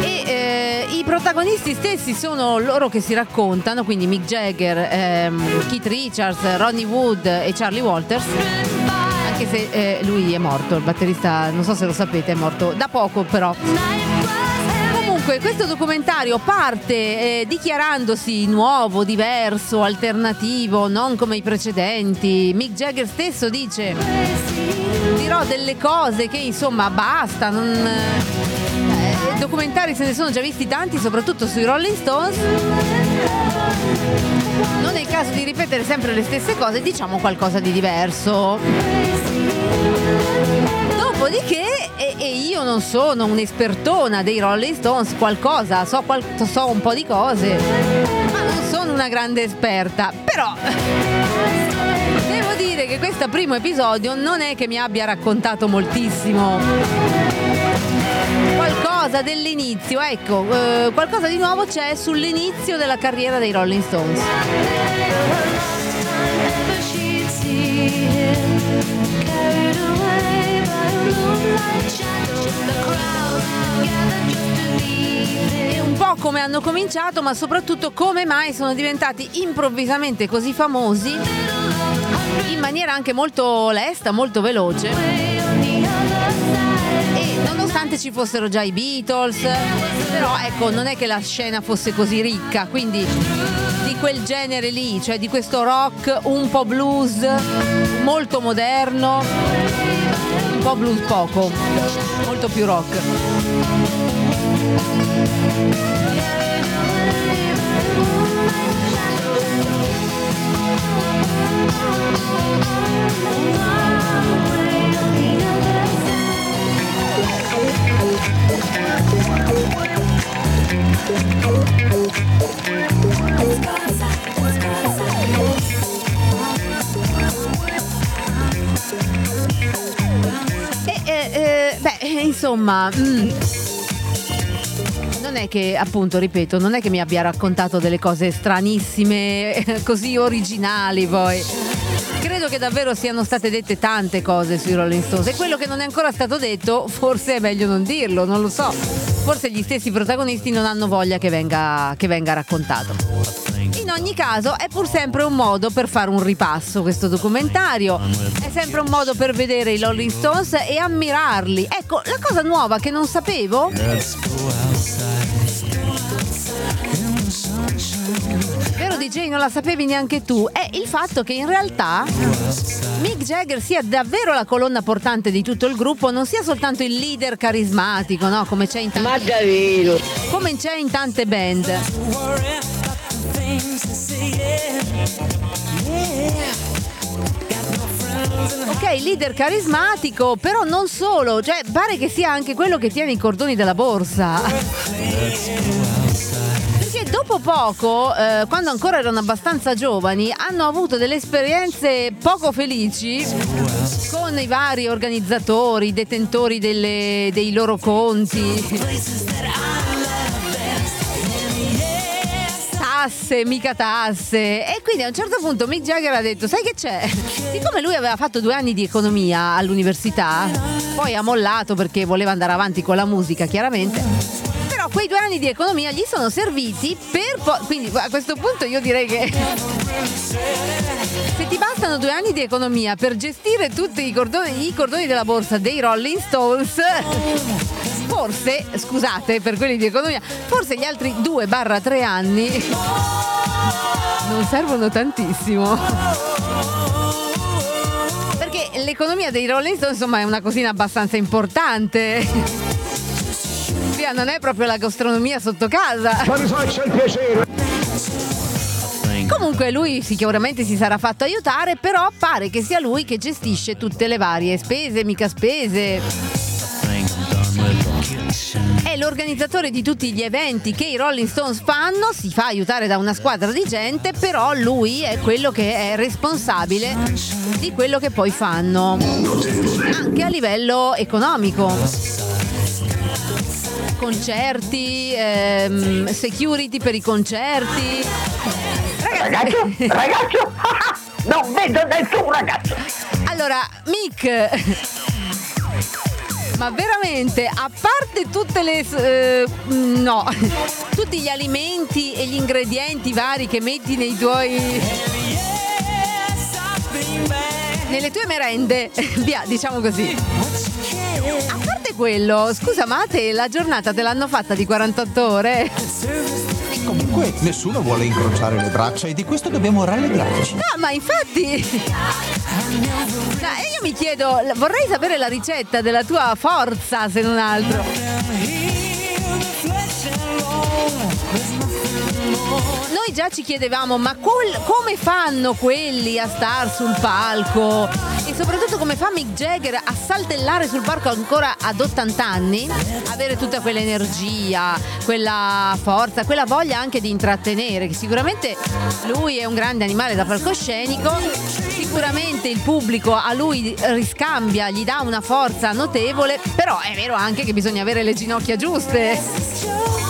E eh, i protagonisti stessi sono loro che si raccontano, quindi Mick Jagger, ehm, Keith Richards, Ronnie Wood e Charlie Walters. Anche se eh, lui è morto, il batterista, non so se lo sapete, è morto da poco però. Comunque, questo documentario parte eh, dichiarandosi nuovo, diverso, alternativo, non come i precedenti. Mick Jagger stesso dice: Dirò delle cose che insomma basta. Non, eh, documentari se ne sono già visti tanti, soprattutto sui Rolling Stones. Non è il caso di ripetere sempre le stesse cose, diciamo qualcosa di diverso. Dopodiché, e, e io non sono un'espertona dei Rolling Stones, qualcosa, so, qual- so un po' di cose, ma non sono una grande esperta. Però devo dire che questo primo episodio non è che mi abbia raccontato moltissimo. Qualcosa dell'inizio, ecco, eh, qualcosa di nuovo c'è sull'inizio della carriera dei Rolling Stones. Un po' come hanno cominciato, ma soprattutto come mai sono diventati improvvisamente così famosi in maniera anche molto lesta, molto veloce. E nonostante ci fossero già i Beatles, però ecco, non è che la scena fosse così ricca, quindi di quel genere lì, cioè di questo rock un po' blues, molto moderno, un po' blues poco, molto più rock. Beh, eh, insomma, mm, non è che, appunto, ripeto, non è che mi abbia raccontato delle cose stranissime, eh, così originali poi. Credo che davvero siano state dette tante cose sui Rolling Stones e quello che non è ancora stato detto forse è meglio non dirlo, non lo so. Forse gli stessi protagonisti non hanno voglia che venga, che venga raccontato. In ogni caso è pur sempre un modo per fare un ripasso questo documentario, è sempre un modo per vedere i Rolling Stones e ammirarli. Ecco, la cosa nuova che non sapevo DJ, non la sapevi neanche tu, è il fatto che in realtà Mick Jagger sia davvero la colonna portante di tutto il gruppo, non sia soltanto il leader carismatico, no? Come c'è in tante Come c'è in tante band. Ok, leader carismatico, però non solo, cioè pare che sia anche quello che tiene i cordoni della borsa. Dopo poco, eh, quando ancora erano abbastanza giovani, hanno avuto delle esperienze poco felici con i vari organizzatori, detentori delle- dei loro conti. Tasse, mica tasse. E quindi a un certo punto Mick Jagger ha detto: Sai che c'è? Siccome lui aveva fatto due anni di economia all'università, poi ha mollato perché voleva andare avanti con la musica, chiaramente. Quei due anni di economia gli sono serviti per poi. Quindi a questo punto io direi che. Se ti bastano due anni di economia per gestire tutti i cordoni, i cordoni della borsa dei Rolling Stones, forse, scusate per quelli di economia, forse gli altri 2 barra 3 anni non servono tantissimo. Perché l'economia dei Rolling Stones insomma è una cosina abbastanza importante. Via, non è proprio la gastronomia sotto casa. Ma mi faccia il piacere. Comunque lui sicuramente si sarà fatto aiutare, però pare che sia lui che gestisce tutte le varie spese, mica spese. è l'organizzatore di tutti gli eventi che i Rolling Stones fanno, si fa aiutare da una squadra di gente, però lui è quello che è responsabile di quello che poi fanno, anche a livello economico. Concerti, ehm, security per i concerti. Ragazzo, ragazzo, non vedo nessun ragazzo. Allora, Mick, ma veramente, a parte tutte le... eh, no, tutti gli alimenti e gli ingredienti vari che metti nei tuoi... Nelle tue merende, via, diciamo così. A parte quello, scusa, ma a te la giornata te l'hanno fatta di 48 ore? Comunque, nessuno vuole incrociare le braccia e di questo dobbiamo rallegrarci. No, ma infatti. No, e io mi chiedo, vorrei sapere la ricetta della tua forza, se non altro. Noi già ci chiedevamo, ma col- come fanno quelli a star sul palco? E soprattutto come fa Mick Jagger a saltellare sul palco ancora ad 80 anni? Avere tutta quell'energia, quella forza, quella voglia anche di intrattenere, che sicuramente lui è un grande animale da palcoscenico, sicuramente il pubblico a lui riscambia, gli dà una forza notevole, però è vero anche che bisogna avere le ginocchia giuste.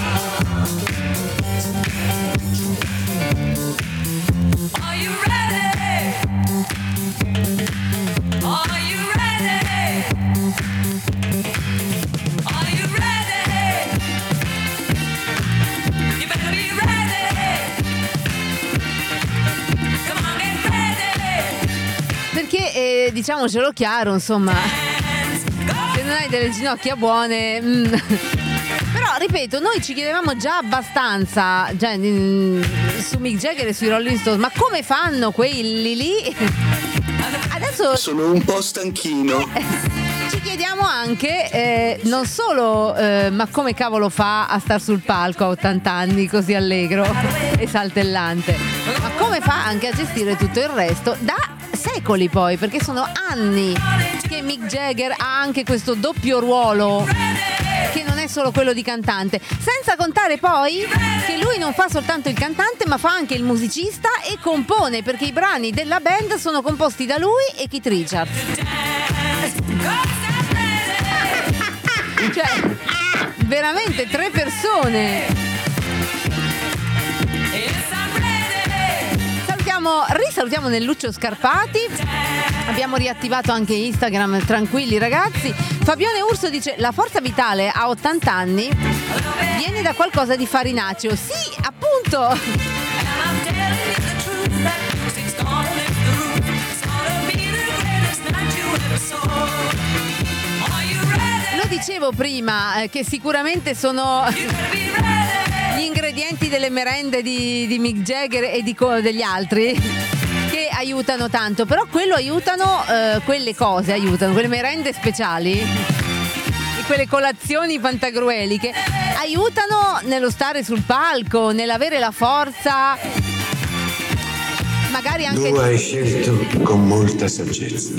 eh, diciamocelo chiaro, insomma, se non hai delle ginocchia buone. mm. Però ripeto, noi ci chiedevamo già abbastanza cioè, mm, su Mick Jagger e sui Rolling Stones, ma come fanno quelli lì? Adesso Sono un po' stanchino. ci chiediamo anche eh, non solo eh, ma come cavolo fa a star sul palco a 80 anni così allegro e saltellante, ma come fa anche a gestire tutto il resto da secoli poi, perché sono anni che Mick Jagger ha anche questo doppio ruolo che non è solo quello di cantante, senza contare poi che lui non fa soltanto il cantante ma fa anche il musicista e compone perché i brani della band sono composti da lui e Keith Richards. Cioè, veramente tre persone. Salutiamo, risalutiamo Nelluccio Scarpati. Abbiamo riattivato anche Instagram, tranquilli ragazzi. Fabione Urso dice: La forza vitale a 80 anni viene da qualcosa di farinaceo. Sì, appunto. Lo dicevo prima, eh, che sicuramente sono gli ingredienti delle merende di, di Mick Jagger e di degli altri che aiutano tanto, però quello aiutano, eh, quelle cose aiutano, quelle merende speciali quelle colazioni pantagrueliche aiutano nello stare sul palco, nell'avere la forza, magari anche Tu hai scelto con molta saggezza.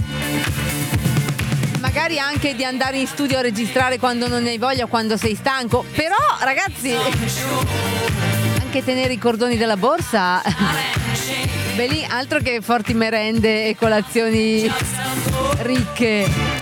Magari anche di andare in studio a registrare quando non ne hai voglia o quando sei stanco. Però, ragazzi, anche tenere i cordoni della borsa. Beh, lì altro che forti merende e colazioni ricche.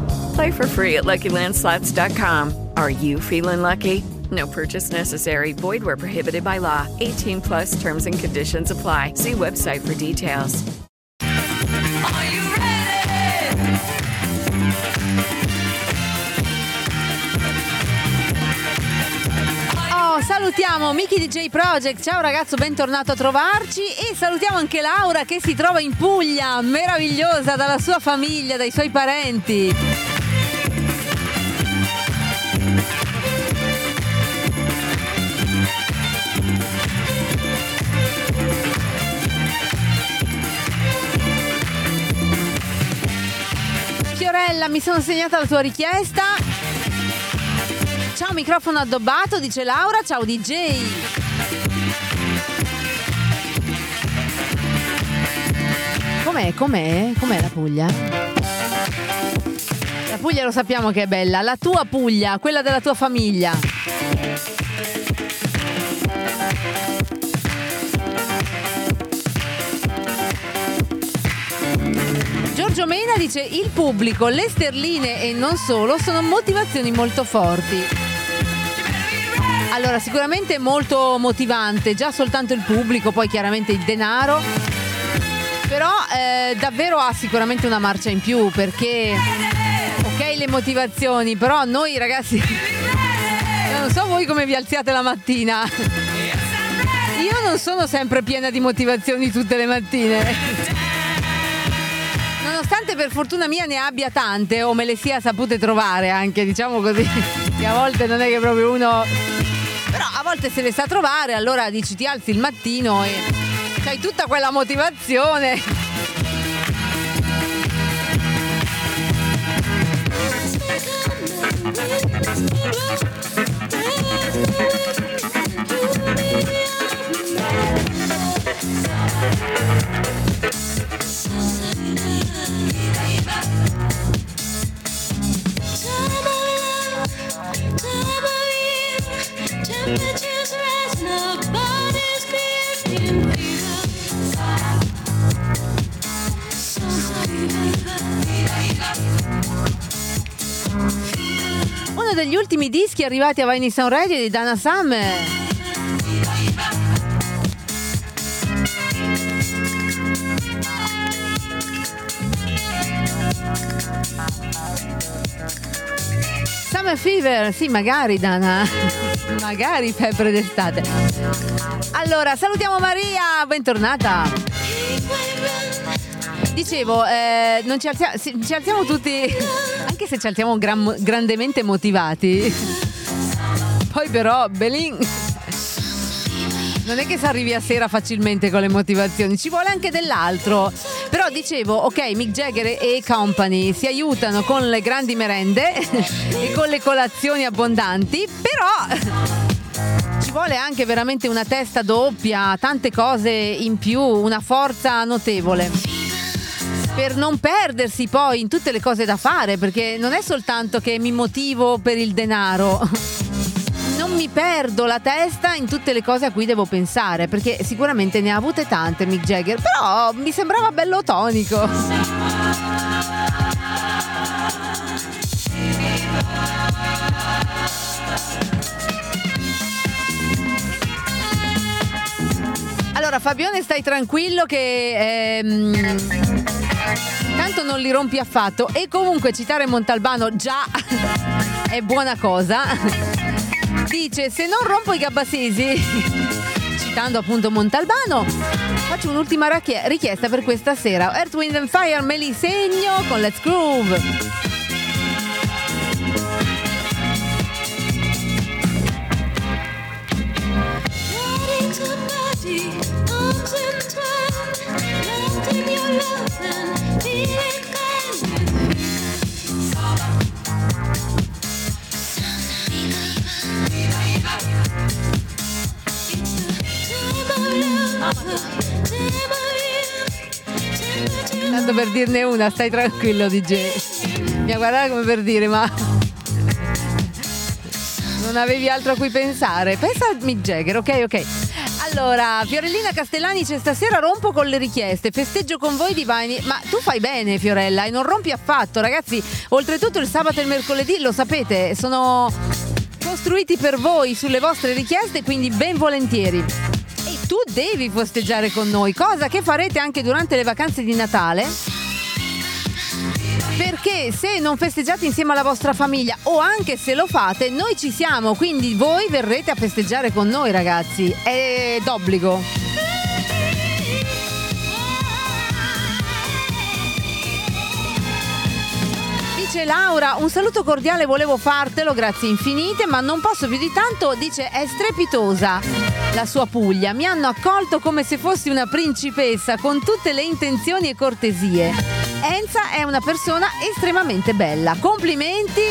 Play for free at LuckyLandSlots.com. Are you feeling lucky? No purchase necessary. Void where prohibited by law. 18 plus terms and conditions apply. See website for details. Oh, salutiamo Miki DJ Project. Ciao ragazzo, bentornato a trovarci. E salutiamo anche Laura che si trova in Puglia, meravigliosa dalla sua famiglia, dai suoi parenti. Fiorella, mi sono segnata la tua richiesta. Ciao microfono addobbato, dice Laura. Ciao DJ. Com'è? Com'è? Com'è la Puglia? La Puglia lo sappiamo che è bella. La tua Puglia, quella della tua famiglia. Giorgio Mena dice il pubblico, le sterline e non solo sono motivazioni molto forti. Allora, sicuramente molto motivante, già soltanto il pubblico, poi chiaramente il denaro. Però eh, davvero ha sicuramente una marcia in più perché ok le motivazioni, però noi ragazzi non so voi come vi alziate la mattina. Io non sono sempre piena di motivazioni tutte le mattine. Nonostante per fortuna mia ne abbia tante o me le sia sapute trovare anche, diciamo così, che a volte non è che proprio uno... Però a volte se le sa trovare, allora dici ti alzi il mattino e hai tutta quella motivazione. Temperatures degli ultimi dischi arrivati a Vine Sound Radio di Dana Summer. Summer Fever, sì, magari Dana. magari febbre d'estate. Allora, salutiamo Maria, bentornata. Dicevo, eh, non ci, alzia- sì, ci alziamo tutti, anche se ci alziamo gran- grandemente motivati. Poi però, Belin, non è che si arrivi a sera facilmente con le motivazioni, ci vuole anche dell'altro. Però dicevo, ok, Mick Jagger e company si aiutano con le grandi merende e con le colazioni abbondanti, però ci vuole anche veramente una testa doppia, tante cose in più, una forza notevole. Per non perdersi poi in tutte le cose da fare, perché non è soltanto che mi motivo per il denaro. Non mi perdo la testa in tutte le cose a cui devo pensare, perché sicuramente ne ha avute tante Mick Jagger, però mi sembrava bello tonico. Allora Fabione stai tranquillo che ehm, tanto non li rompi affatto e comunque citare Montalbano già è buona cosa. Dice se non rompo i gabbasesi, citando appunto Montalbano, faccio un'ultima richiesta per questa sera. Earth, Wind and Fire me li segno con Let's Groove. Tanto per dirne una, stai tranquillo DJ. Mi ha guardato come per dire, ma non avevi altro a cui pensare. Pensa a Mick Jagger, ok, ok. Allora, Fiorellina Castellani c'è stasera rompo con le richieste, festeggio con voi Divine. Ma tu fai bene, Fiorella, e non rompi affatto, ragazzi. Oltretutto il sabato e il mercoledì, lo sapete, sono costruiti per voi sulle vostre richieste, quindi ben volentieri. E tu devi festeggiare con noi, cosa che farete anche durante le vacanze di Natale. Perché se non festeggiate insieme alla vostra famiglia o anche se lo fate, noi ci siamo, quindi voi verrete a festeggiare con noi ragazzi. È d'obbligo. Dice Laura, un saluto cordiale volevo fartelo, grazie infinite, ma non posso più di tanto, dice è strepitosa la sua Puglia. Mi hanno accolto come se fossi una principessa con tutte le intenzioni e cortesie. Enza è una persona estremamente bella. Complimenti.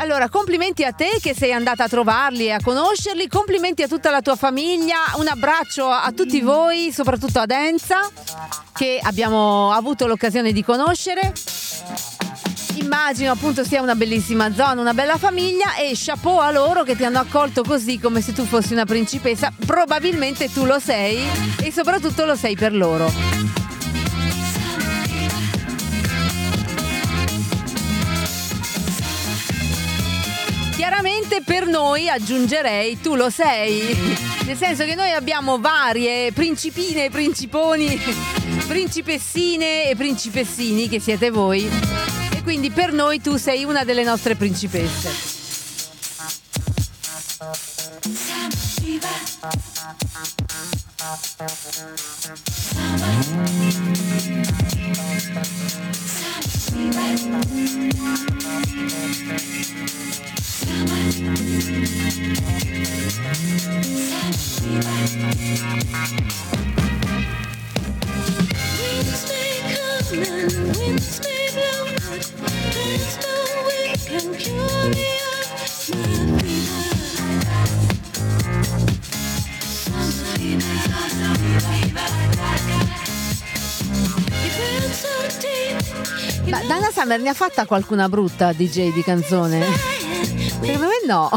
Allora, complimenti a te che sei andata a trovarli e a conoscerli, complimenti a tutta la tua famiglia, un abbraccio a tutti voi, soprattutto ad Enza, che abbiamo avuto l'occasione di conoscere. Immagino appunto sia una bellissima zona, una bella famiglia e chapeau a loro che ti hanno accolto così come se tu fossi una principessa. Probabilmente tu lo sei e soprattutto lo sei per loro. Chiaramente per noi aggiungerei tu lo sei, nel senso che noi abbiamo varie principine e principoni, principessine e principessini che siete voi e quindi per noi tu sei una delle nostre principesse. Ma Dana Summer ne ha fatta qualcuna brutta DJ di canzone? Secondo me no.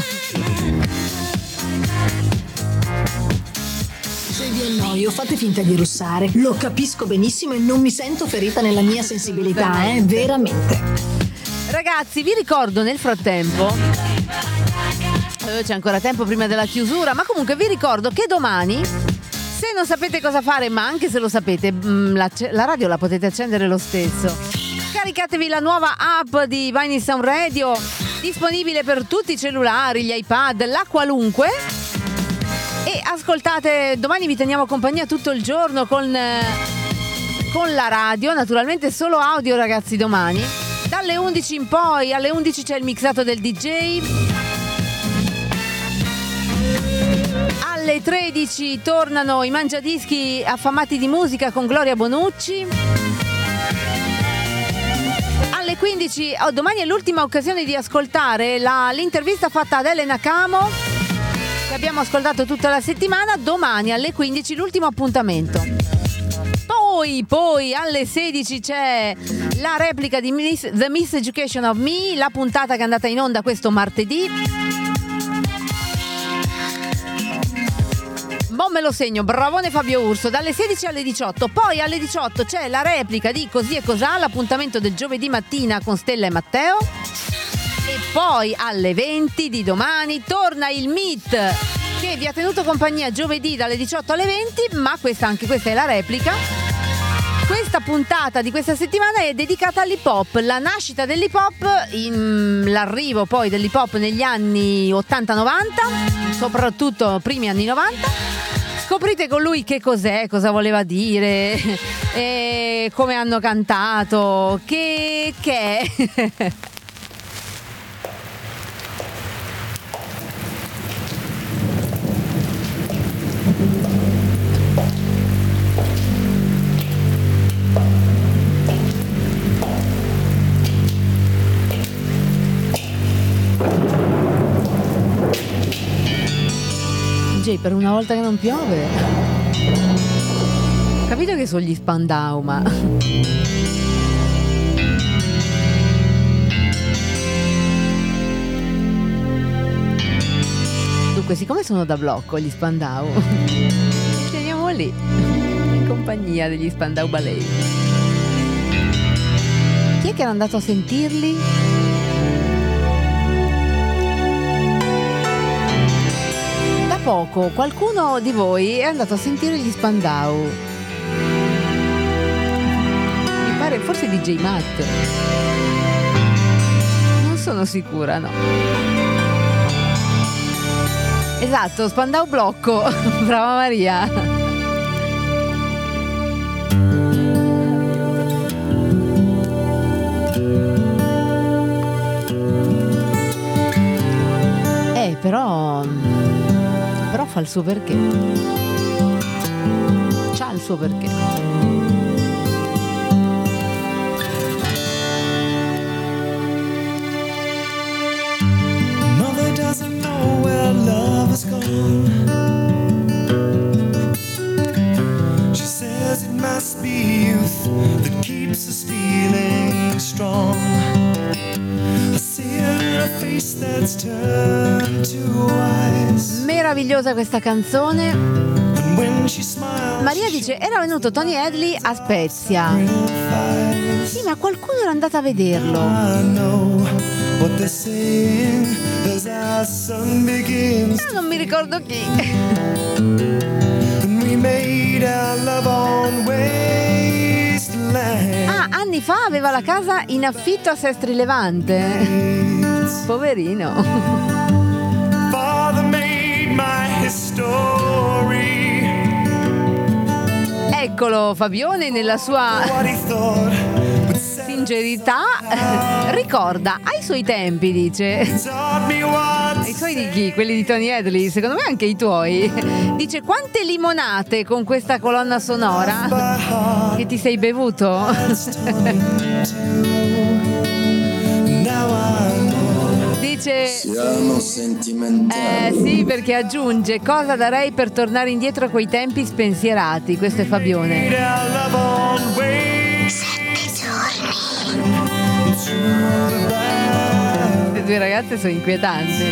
Se vi annoio, fate finta di russare. Lo capisco benissimo e non mi sento ferita nella mia sensibilità, eh, veramente. Ragazzi, vi ricordo nel frattempo. eh, C'è ancora tempo prima della chiusura, ma comunque vi ricordo che domani, se non sapete cosa fare, ma anche se lo sapete, mm, la, la radio la potete accendere lo stesso. Scaricatevi la nuova app di Vine Sound Radio, disponibile per tutti i cellulari, gli iPad, la qualunque. E ascoltate, domani vi teniamo compagnia tutto il giorno con, eh, con la radio, naturalmente solo audio ragazzi domani. Dalle 11 in poi, alle 11 c'è il mixato del DJ. Alle 13 tornano i mangiadischi affamati di musica con Gloria Bonucci. Alle 15, oh, domani è l'ultima occasione di ascoltare la- l'intervista fatta ad Elena Camo che abbiamo ascoltato tutta la settimana. Domani alle 15 l'ultimo appuntamento. Poi, poi alle 16 c'è la replica di Miss- The Miss Education of Me, la puntata che è andata in onda questo martedì. Mo me lo segno, bravone Fabio Urso, dalle 16 alle 18. Poi alle 18 c'è la replica di Così e Cos'ha, l'appuntamento del giovedì mattina con Stella e Matteo. E poi alle 20 di domani torna il Meet che vi ha tenuto compagnia giovedì dalle 18 alle 20, ma questa, anche questa è la replica. Questa puntata di questa settimana è dedicata all'hip hop, la nascita dell'hip hop, l'arrivo poi dell'hip hop negli anni 80-90, soprattutto primi anni 90. Scoprite con lui che cos'è, cosa voleva dire, come hanno cantato, che, che è. Per una volta che non piove. Capito che sono gli Spandau, ma. Dunque, siccome sono da blocco gli Spandau, ci teniamo lì, in compagnia degli Spandau Ballet. Chi è che era andato a sentirli? Poco qualcuno di voi è andato a sentire gli Spandau. Mi pare forse DJ Matt. Non sono sicura, no. Esatto, Spandau Blocco. Brava Maria. Eh, però. Però fa il suo perché. C'ha il suo perché. Meravigliosa questa canzone. Maria dice: Era venuto Tony Hadley a Spezia. Sì, ma qualcuno era andato a vederlo. I know what they're saying as our sun begins. Però non mi ricordo chi. Ah, anni fa aveva la casa in affitto a Sestri Levante. Poverino. Eccolo Fabione nella sua sincerità. Ricorda, ai suoi tempi, dice. I suoi di chi? Quelli di Tony Hadley? Secondo me anche i tuoi. Dice quante limonate con questa colonna sonora che ti sei bevuto? Dice Siamo sentimentali. Eh sì, perché aggiunge cosa darei per tornare indietro a quei tempi spensierati. Questo è Fabione. On wasteland. Le due ragazze sono inquietanti.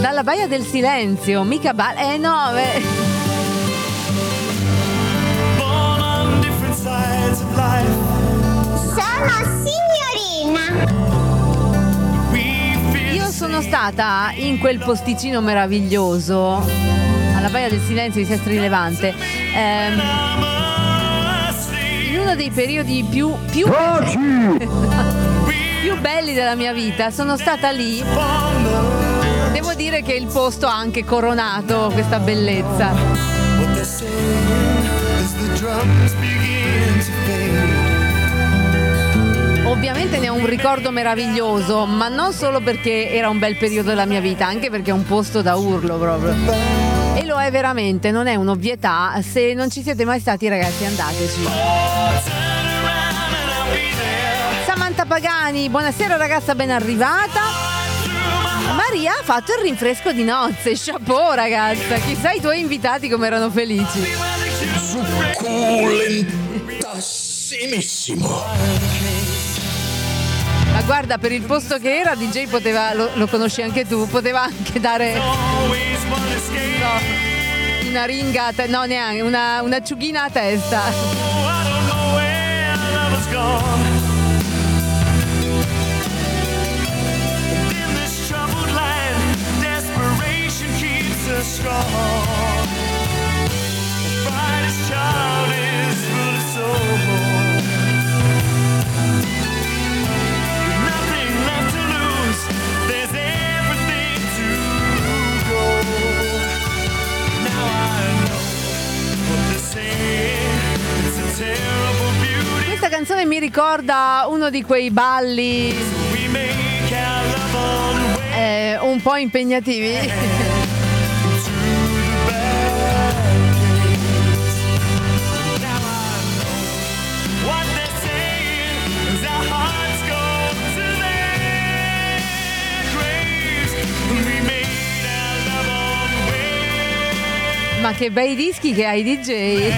Dalla Baia del Silenzio, mica ba- Eh no, beh. Sono signorina. Io sono stata in quel posticino meraviglioso alla Baia del Silenzio di Sestri Levante. ehm, in uno dei periodi più, più, più belli della mia vita. Sono stata lì. Devo dire che il posto ha anche coronato questa bellezza. Ovviamente ne ho un ricordo meraviglioso, ma non solo perché era un bel periodo della mia vita, anche perché è un posto da urlo proprio. E lo è veramente, non è un'ovvietà. Se non ci siete mai stati, ragazzi, andateci. Samantha Pagani, buonasera ragazza ben arrivata. Maria ha fatto il rinfresco di nozze, chapeau ragazza, chissà i tuoi invitati come erano felici. Succulentassimissimo. Guarda, per il posto che era, DJ poteva, lo, lo conosci anche tu, poteva anche dare no, una ringa, te- no neanche, una, un'acciughina a testa. Strong. Brightest child is full of soul. Questa canzone mi ricorda uno di quei balli eh, un po' impegnativi. Ma che bei dischi che hai DJ.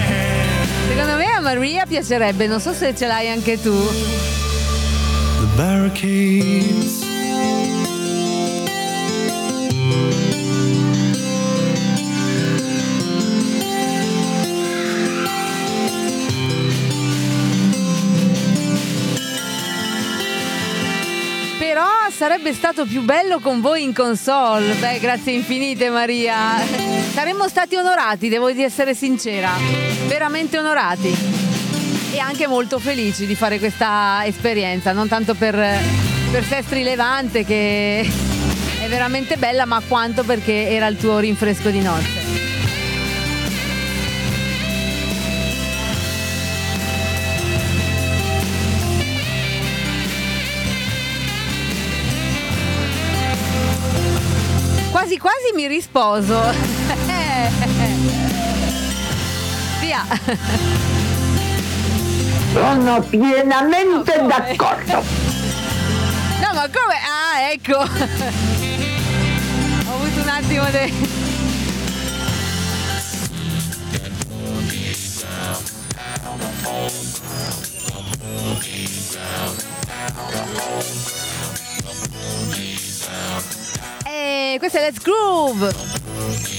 Secondo me a Maria piacerebbe, non so se ce l'hai anche tu. The barricades. Però sarebbe stato più bello con voi in console. Beh, grazie infinite Maria. Saremmo stati onorati, devo di essere sincera. Veramente onorati. E anche molto felici di fare questa esperienza, non tanto per, per Sestri Levante che è veramente bella, ma quanto perché era il tuo rinfresco di nozze. Quasi quasi mi risposo. Via. Sono pienamente No, d'accordo. No, ma come? Ah, ecco. Ho avuto un attimo di... E questo è Let's Groove.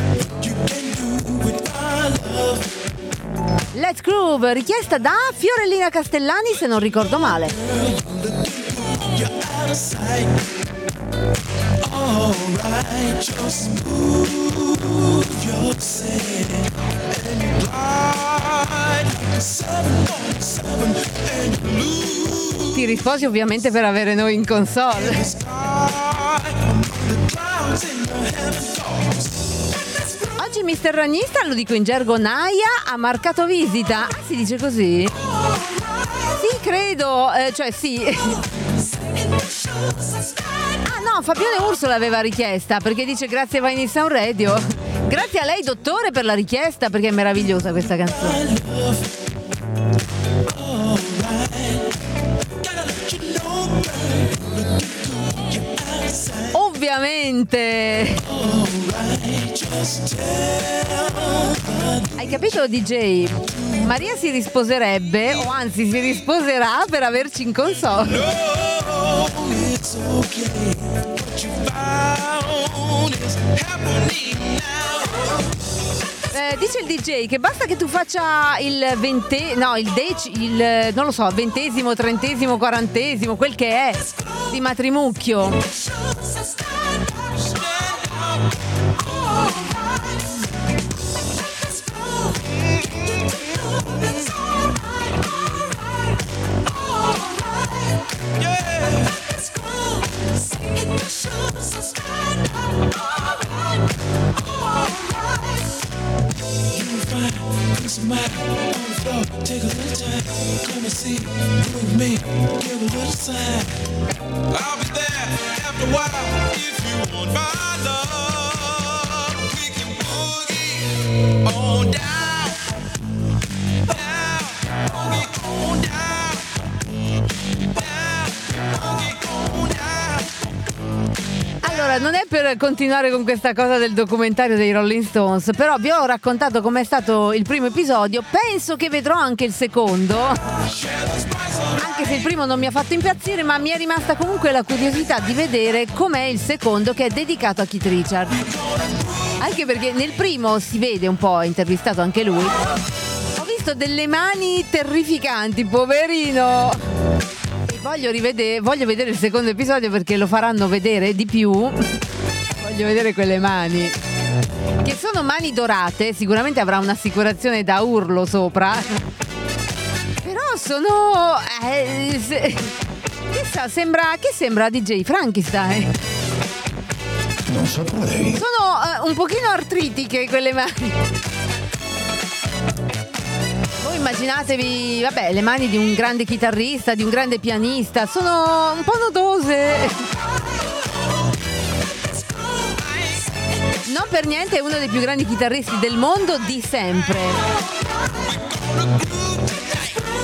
Let's Groove, richiesta da Fiorellina Castellani se non ricordo male. Alright, just move yourself and you glide like a 747 and you lose Ti risposi ovviamente per avere noi in console. Oggi Mister Ragnista, lo dico in gergo Naia, ha marcato visita. Ah, si dice così? Sì, credo, eh, cioè sì. Ah no, Fabione Urso l'aveva richiesta perché dice grazie a Vai Sound Radio. Grazie a lei dottore per la richiesta perché è meravigliosa questa canzone. Ovviamente. Hai capito DJ? Maria si risposerebbe o anzi si risposerà per averci in console. Eh, dice il DJ che basta che tu faccia il vente, no, il dec, il non lo so, ventesimo, trentesimo, quarantesimo, quel che è di matrimucchio. On the floor, take a little time, come and see, me, give a little sign. I'll be there if you want my love. We can boogie on down, Allora, non è per continuare con questa cosa del documentario dei Rolling Stones, però vi ho raccontato com'è stato il primo episodio, penso che vedrò anche il secondo. Anche se il primo non mi ha fatto impazzire, ma mi è rimasta comunque la curiosità di vedere com'è il secondo che è dedicato a Keith Richards. Anche perché nel primo si vede un po', intervistato anche lui. Ho visto delle mani terrificanti, poverino. Voglio, rivedere, voglio vedere il secondo episodio perché lo faranno vedere di più. Voglio vedere quelle mani. Che sono mani dorate, sicuramente avrà un'assicurazione da urlo sopra. Però sono. eh, se- chissà, sembra. Che sembra DJ Frankenstein? Non saprei. Sono eh, un pochino artritiche quelle mani. Immaginatevi, vabbè, le mani di un grande chitarrista, di un grande pianista, sono un po' nodose. Non per niente è uno dei più grandi chitarristi del mondo di sempre.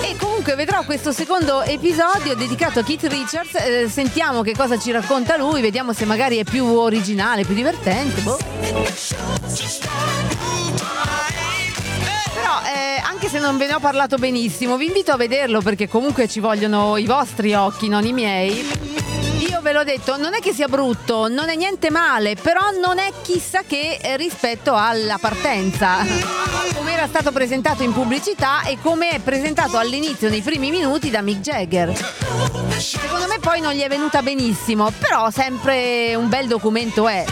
E comunque vedrò questo secondo episodio dedicato a Keith Richards. eh, sentiamo che cosa ci racconta lui, vediamo se magari è più originale, più divertente. boh. Anche se non ve ne ho parlato benissimo, vi invito a vederlo perché comunque ci vogliono i vostri occhi, non i miei. Io ve l'ho detto, non è che sia brutto, non è niente male, però non è chissà che eh, rispetto alla partenza. Come era stato presentato in pubblicità e come è presentato all'inizio nei primi minuti da Mick Jagger. Secondo me poi non gli è venuta benissimo, però sempre un bel documento è.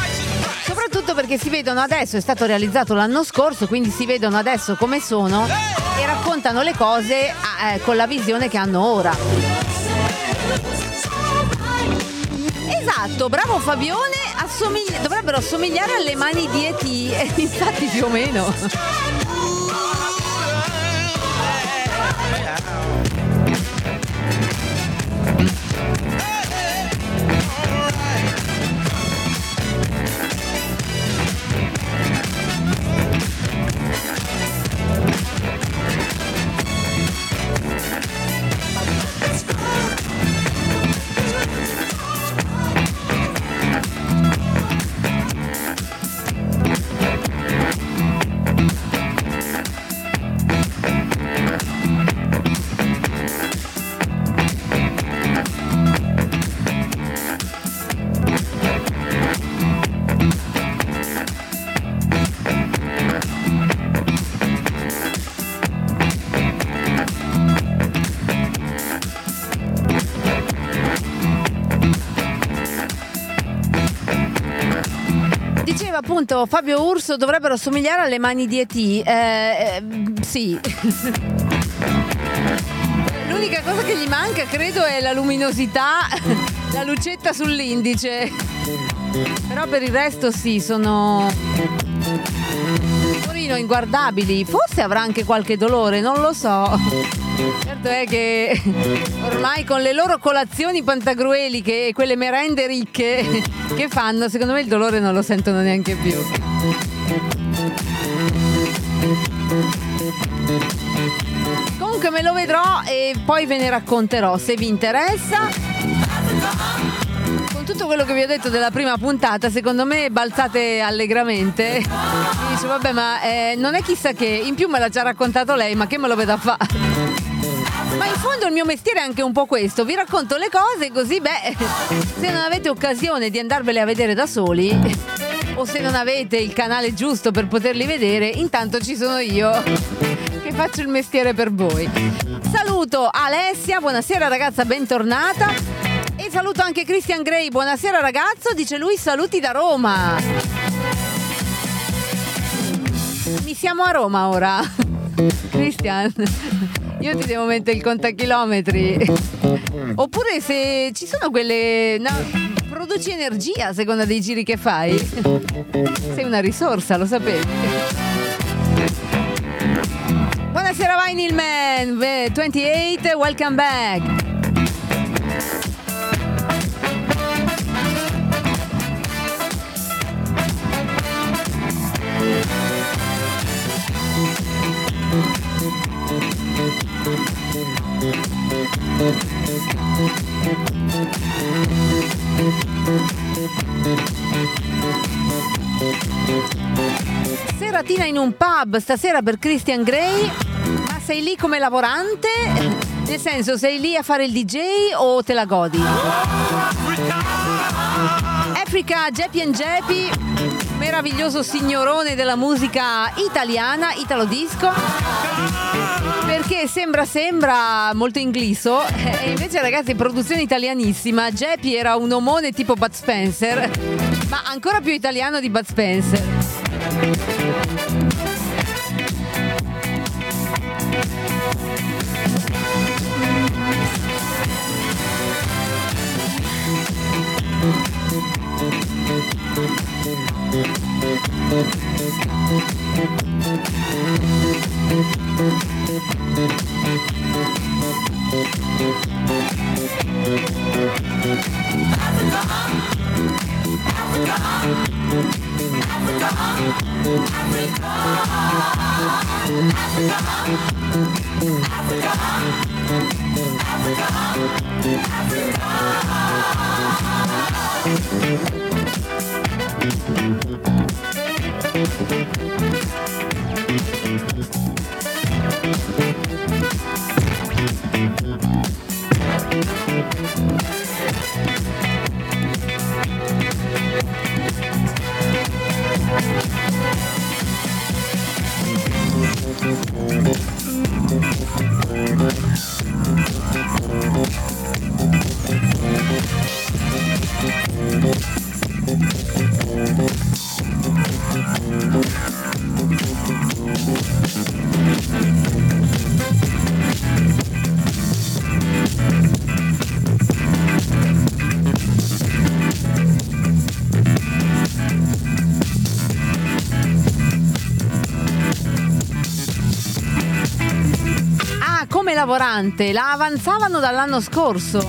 Soprattutto perché si vedono adesso, è stato realizzato l'anno scorso, quindi si vedono adesso come sono e raccontano le cose eh, con la visione che hanno ora. Esatto, bravo Fabione, assomigli- dovrebbero assomigliare alle mani di E.T. e infatti più o meno. Appunto Fabio Urso dovrebbero somigliare alle mani di E.T. Eh, eh, sì. L'unica cosa che gli manca, credo, è la luminosità, la lucetta sull'indice. Però per il resto sì, sono. Torino inguardabili. Forse avrà anche qualche dolore, non lo so. Certo è che ormai con le loro colazioni pantagrueliche e quelle merende ricche che fanno, secondo me il dolore non lo sentono neanche più. Comunque me lo vedrò e poi ve ne racconterò se vi interessa. Con tutto quello che vi ho detto della prima puntata, secondo me balzate allegramente. Mi dice, vabbè, ma eh, non è chissà che, in più me l'ha già raccontato lei, ma che me lo vedo a fare? Ma in fondo il mio mestiere è anche un po' questo, vi racconto le cose così, beh, se non avete occasione di andarvele a vedere da soli, o se non avete il canale giusto per poterli vedere, intanto ci sono io che faccio il mestiere per voi. Saluto Alessia, buonasera ragazza, bentornata. E saluto anche Christian Gray, buonasera ragazzo, dice lui saluti da Roma. Mi siamo a Roma ora. Christian, io ti devo mettere il contachilometri. Oppure se ci sono quelle... no, produci energia a seconda dei giri che fai. Sei una risorsa, lo sapevi. Buonasera Vinyl Man, Ve- 28, welcome back. Seratina in un pub stasera per Christian Grey, ma sei lì come lavorante? Nel senso, sei lì a fare il DJ o te la godi? Africa, Geppi and Geppi, meraviglioso signorone della musica italiana, italo disco. Perché sembra sembra molto ingliso e invece ragazzi produzione italianissima. Jeppy era un omone tipo Bud Spencer, ma ancora più italiano di Bud Spencer. Ah, come lavorante, la avanzavano dall'anno scorso?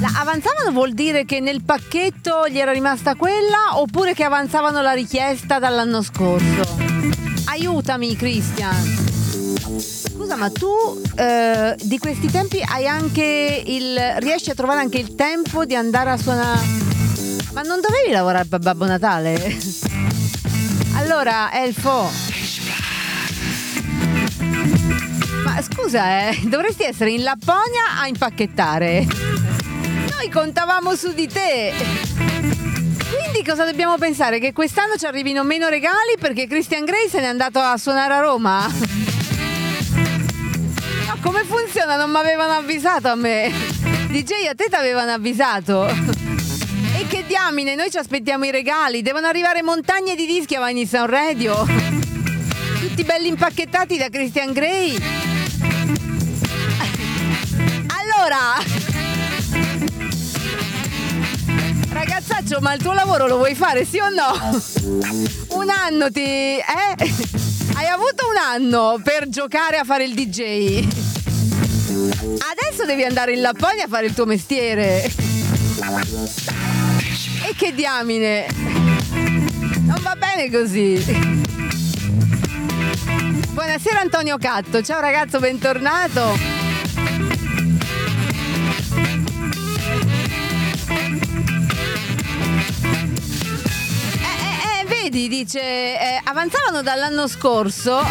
La avanzavano vuol dire che nel pacchetto gli era rimasta quella oppure che avanzavano la richiesta dall'anno scorso? Aiutami Christian. Scusa, ma tu eh, di questi tempi hai anche il. riesci a trovare anche il tempo di andare a suonare. Ma non dovevi lavorare per Babbo Natale? Allora, Elfo. Scusa, eh, dovresti essere in Lapponia a impacchettare. Noi contavamo su di te. Quindi cosa dobbiamo pensare? Che quest'anno ci arrivino meno regali perché Christian Grey se n'è andato a suonare a Roma? Ma come funziona? Non mi avevano avvisato a me. DJ a te ti avevano avvisato. E che diamine, noi ci aspettiamo i regali. Devono arrivare montagne di dischi a Sound Radio. Tutti belli impacchettati da Christian Grey. Allora, ragazzaccio, ma il tuo lavoro lo vuoi fare, sì o no? Un anno ti. eh? Hai avuto un anno per giocare a fare il DJ. Adesso devi andare in Lapponia a fare il tuo mestiere. E che diamine! Non va bene così. Buonasera Antonio Catto, ciao ragazzo, bentornato. Vedi, dice, eh, avanzavano dall'anno scorso.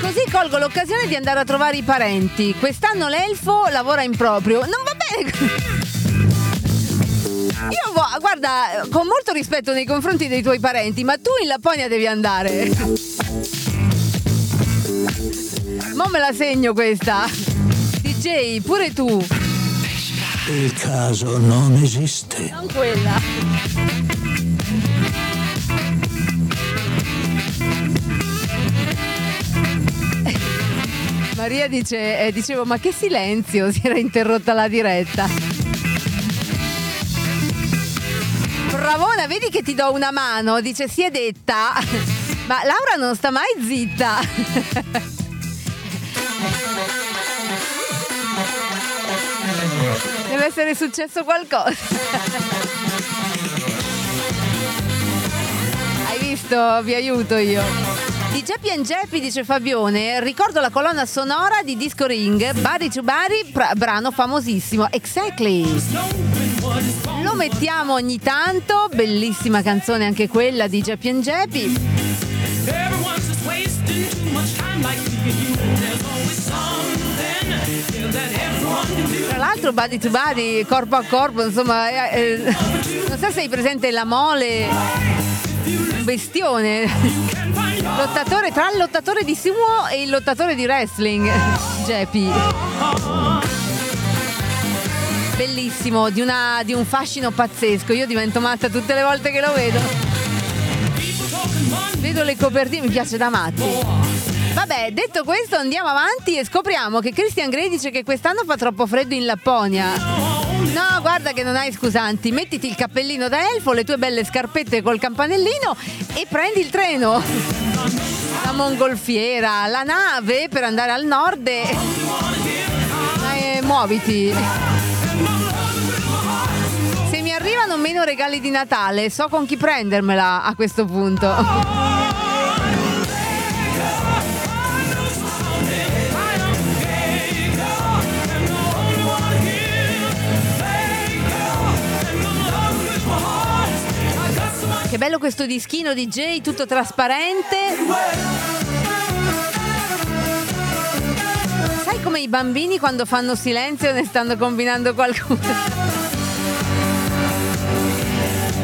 Così colgo l'occasione di andare a trovare i parenti. Quest'anno l'elfo lavora in proprio. Non va bene. Io vo- guarda, con molto rispetto nei confronti dei tuoi parenti, ma tu in Lapponia devi andare. Mo me la segno questa. DJ, pure tu. Il caso non esiste. Non quella. Maria dice, eh, dicevo, ma che silenzio, si era interrotta la diretta. Bravona, vedi che ti do una mano, dice si è detta. Ma Laura non sta mai zitta. Deve essere successo qualcosa. Hai visto? Vi aiuto io. Di Geppi and Geppi, dice Fabione, ricordo la colonna sonora di Disco Ring, Body to pra- brano famosissimo. Exactly. mettiamo ogni tanto, bellissima canzone anche quella di Geppi and Geppi. L'altro body to body, corpo a corpo, insomma, eh, eh, non so se hai presente la mole, bestione. Lottatore tra il lottatore di sumo e il lottatore di wrestling, Geppi. Bellissimo, di, una- di un fascino pazzesco. Io divento matta tutte le volte che lo vedo. Vedo le copertine, mi piace da matti. Vabbè, detto questo, andiamo avanti e scopriamo che Christian Grey dice che quest'anno fa troppo freddo in Lapponia. No, guarda che non hai scusanti. Mettiti il cappellino da elfo, le tue belle scarpette col campanellino e prendi il treno. La mongolfiera, la nave per andare al nord e. Eh, muoviti. Se mi arrivano meno regali di Natale, so con chi prendermela a questo punto. Che bello questo dischino DJ, tutto trasparente. Sai come i bambini quando fanno silenzio ne stanno combinando qualcuno?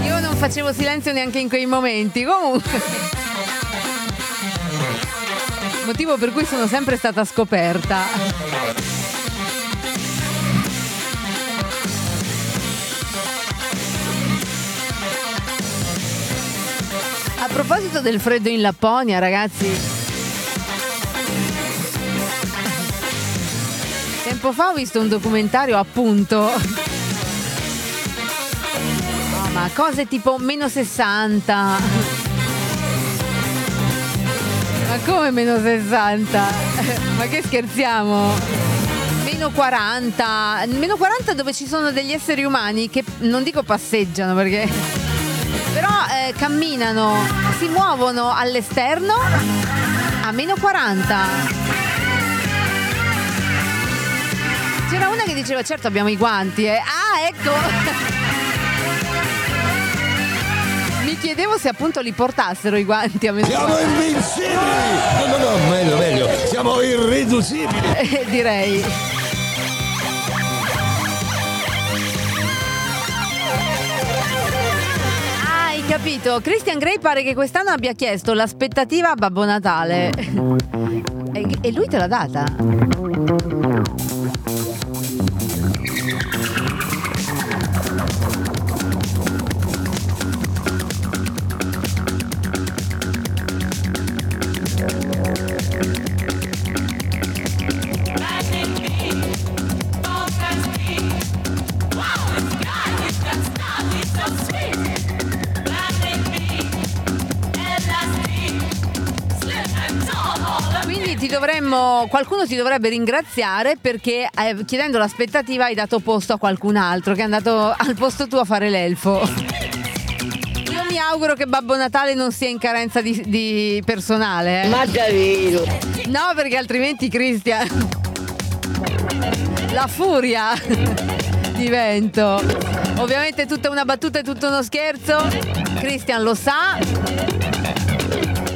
Io non facevo silenzio neanche in quei momenti, comunque. Motivo per cui sono sempre stata scoperta. Proposito del freddo in Lapponia, ragazzi. Tempo fa ho visto un documentario appunto. No, ma cose tipo meno 60. Ma come meno 60? Ma che scherziamo? Meno 40. Meno 40 dove ci sono degli esseri umani che non dico passeggiano perché però eh, camminano, si muovono all'esterno a meno 40. C'era una che diceva certo abbiamo i guanti, eh. Ah, ecco! Mi chiedevo se appunto li portassero i guanti a meno Siamo invincibili! No, no, no, meglio, meglio. Siamo irriducibili. Eh, direi. Capito? Christian Grey pare che quest'anno abbia chiesto l'aspettativa a Babbo Natale. E, e lui te l'ha data? Dovremmo, qualcuno ti dovrebbe ringraziare perché eh, chiedendo l'aspettativa hai dato posto a qualcun altro che è andato al posto tuo a fare l'elfo. Io mi auguro che Babbo Natale non sia in carenza di, di personale. Eh. Ma davvero? No, perché altrimenti Cristian. La furia divento. Ovviamente tutta una battuta e tutto uno scherzo. Christian lo sa.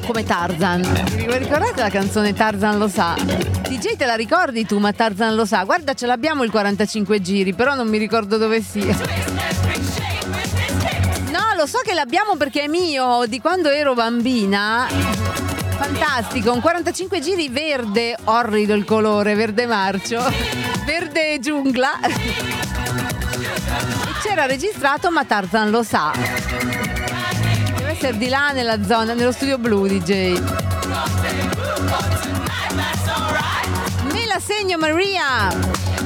Come Tarzan. Vi ricordate la canzone Tarzan lo sa? DJ te la ricordi tu, ma Tarzan lo sa. Guarda, ce l'abbiamo il 45 giri, però non mi ricordo dove sia. No, lo so che l'abbiamo perché è mio di quando ero bambina. Fantastico, un 45 giri verde, orrido il colore, verde marcio, verde giungla. E c'era registrato ma Tarzan lo sa. Essere di là nella zona, nello studio blu DJ. Me la segno Maria!